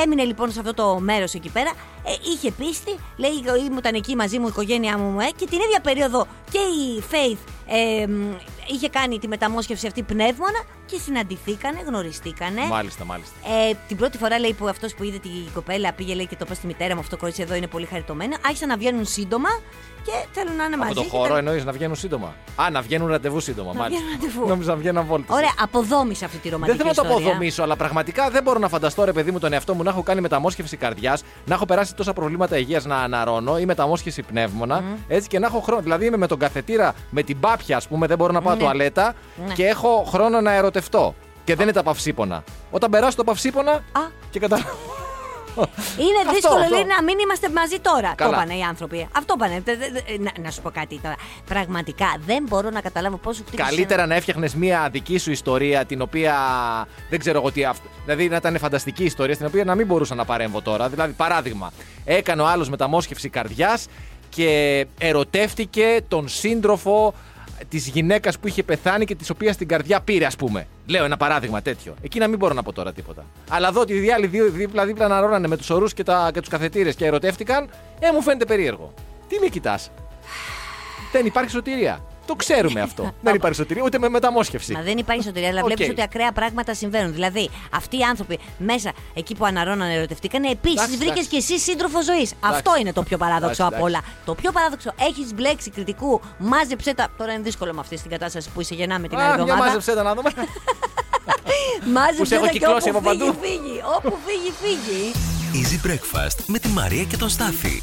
[SPEAKER 3] Έμεινε λοιπόν σε αυτό το μέρος εκεί πέρα. Ε, είχε πίστη, λέει: Ήμουν εκεί μαζί μου, η οικογένειά μου, ε, και την ίδια περίοδο και η Faith ε, μ, είχε κάνει τη μεταμόσχευση αυτή πνεύμονα και συναντηθήκανε, γνωριστήκανε.
[SPEAKER 4] Μάλιστα, μάλιστα.
[SPEAKER 3] Ε, την πρώτη φορά λέει που αυτός που είδε την κοπέλα πήγε λέει, και το είπε στη μητέρα μου αυτό το κορίτσι εδώ είναι πολύ χαριτωμένο. Άρχισαν να βγαίνουν σύντομα και θέλουν να είναι μαζί.
[SPEAKER 4] Από το
[SPEAKER 3] και
[SPEAKER 4] χώρο
[SPEAKER 3] τα-
[SPEAKER 4] εννοείς να βγαίνουν σύντομα; Α, να βγαίνουν ραντεβού σύντομα,
[SPEAKER 3] Να
[SPEAKER 4] μάλιστα.
[SPEAKER 3] βγαίνουν ραντεβού.
[SPEAKER 4] Νόμιζα να βγαίνουν βόλτες.
[SPEAKER 3] Ωραία, αποδόμησε αυτή τη
[SPEAKER 4] Δεν
[SPEAKER 3] ρομαντική
[SPEAKER 4] θέλω να το
[SPEAKER 3] ιστορία.
[SPEAKER 4] αποδομήσω, αλλά πραγματικά δεν μπορώ να φανταστώ, ρε παιδί μου, τον εαυτό μου να έχω κάνει μεταμόσχευση καρδιάς, να έχω περάσει τόσα προβλήματα υγείας να αναρώνω ή μεταμόσχευση πνεύμονα. Έτσι και να έχω χρόνο. Δηλαδή είμαι με τον καθετήρα, με την πάπια, ας πούμε, δεν μπορώ να πάω
[SPEAKER 3] Ναι.
[SPEAKER 4] Τουαλέτα
[SPEAKER 3] Ναι.
[SPEAKER 4] και έχω χρόνο να ερωτευτώ. Και δεν είναι τα παυσίπονα. Όταν περάσω το παυσίπονα
[SPEAKER 3] Α,
[SPEAKER 4] και καταλαβαίνω.
[SPEAKER 3] είναι
[SPEAKER 4] Αυτό,
[SPEAKER 3] δύσκολο
[SPEAKER 4] αυτό.
[SPEAKER 3] λέει, να μην είμαστε μαζί τώρα.
[SPEAKER 4] Καλά.
[SPEAKER 3] Το είπανε οι άνθρωποι. Αυτό πάνε. Τε- τε- τε- Να, να σου πω κάτι τώρα. Πραγματικά δεν μπορώ να καταλάβω πώς σου χτύπησε.
[SPEAKER 4] Καλύτερα να έφτιαχνες μία δική σου ιστορία, την οποία δεν ξέρω εγώ τι. αυ- Δηλαδή να ήταν φανταστική ιστορία, στην οποία να μην μπορούσα να παρέμβω τώρα. Δηλαδή, παράδειγμα, έκανε ο άλλος μεταμόσχευση καρδιάς και ερωτεύτηκε τον σύντροφο της γυναίκας που είχε πεθάνει και της οποίας την καρδιά πήρε, ας πούμε. Λέω ένα παράδειγμα τέτοιο. Εκεί να μην μπορώ να πω τώρα τίποτα. Αλλά εδώ ότι οι άλλοι δύο δίπλα-δίπλα να ρώνανε με τους ορούς και, τα- και τους καθετήρες και ερωτεύτηκαν, ε, μου φαίνεται περίεργο. Τι με κοιτάς; Δεν υπάρχει σωτηρία. Το ξέρουμε αυτό. <laughs> δεν υπάρχει σωτηρία ούτε με μεταμόσχευση.
[SPEAKER 3] Μα δεν υπάρχει σωτηρία, αλλά
[SPEAKER 4] Οκ.
[SPEAKER 3] βλέπεις ότι ακραία πράγματα συμβαίνουν. Δηλαδή, αυτοί οι άνθρωποι μέσα εκεί που αναρρώναν ερωτευτήκαν, επίσης
[SPEAKER 4] Εντάξει,
[SPEAKER 3] βρήκες
[SPEAKER 4] εντάξει.
[SPEAKER 3] και εσύ σύντροφο ζωής. Αυτό είναι το πιο παράδοξο
[SPEAKER 4] Εντάξει,
[SPEAKER 3] από όλα. Το πιο παράδοξο, έχεις μπλέξει Κρητικού, μάζεψε τα. Τώρα είναι δύσκολο με αυτή την κατάσταση που είσαι γεννάμε την άλλη
[SPEAKER 4] Α, για
[SPEAKER 3] εβδομάδα.
[SPEAKER 4] μάζεψε τα να δούμε. <laughs> Που
[SPEAKER 3] Μάζεψε
[SPEAKER 4] σε έχω
[SPEAKER 3] τα και
[SPEAKER 4] κυκλώσει
[SPEAKER 3] όπου
[SPEAKER 4] από
[SPEAKER 3] φύγει,
[SPEAKER 4] παντού.
[SPEAKER 3] φύγει. Όπου φύγει, φύγει.
[SPEAKER 2] Easy Breakfast με τη Μαρία και τον Στάφη.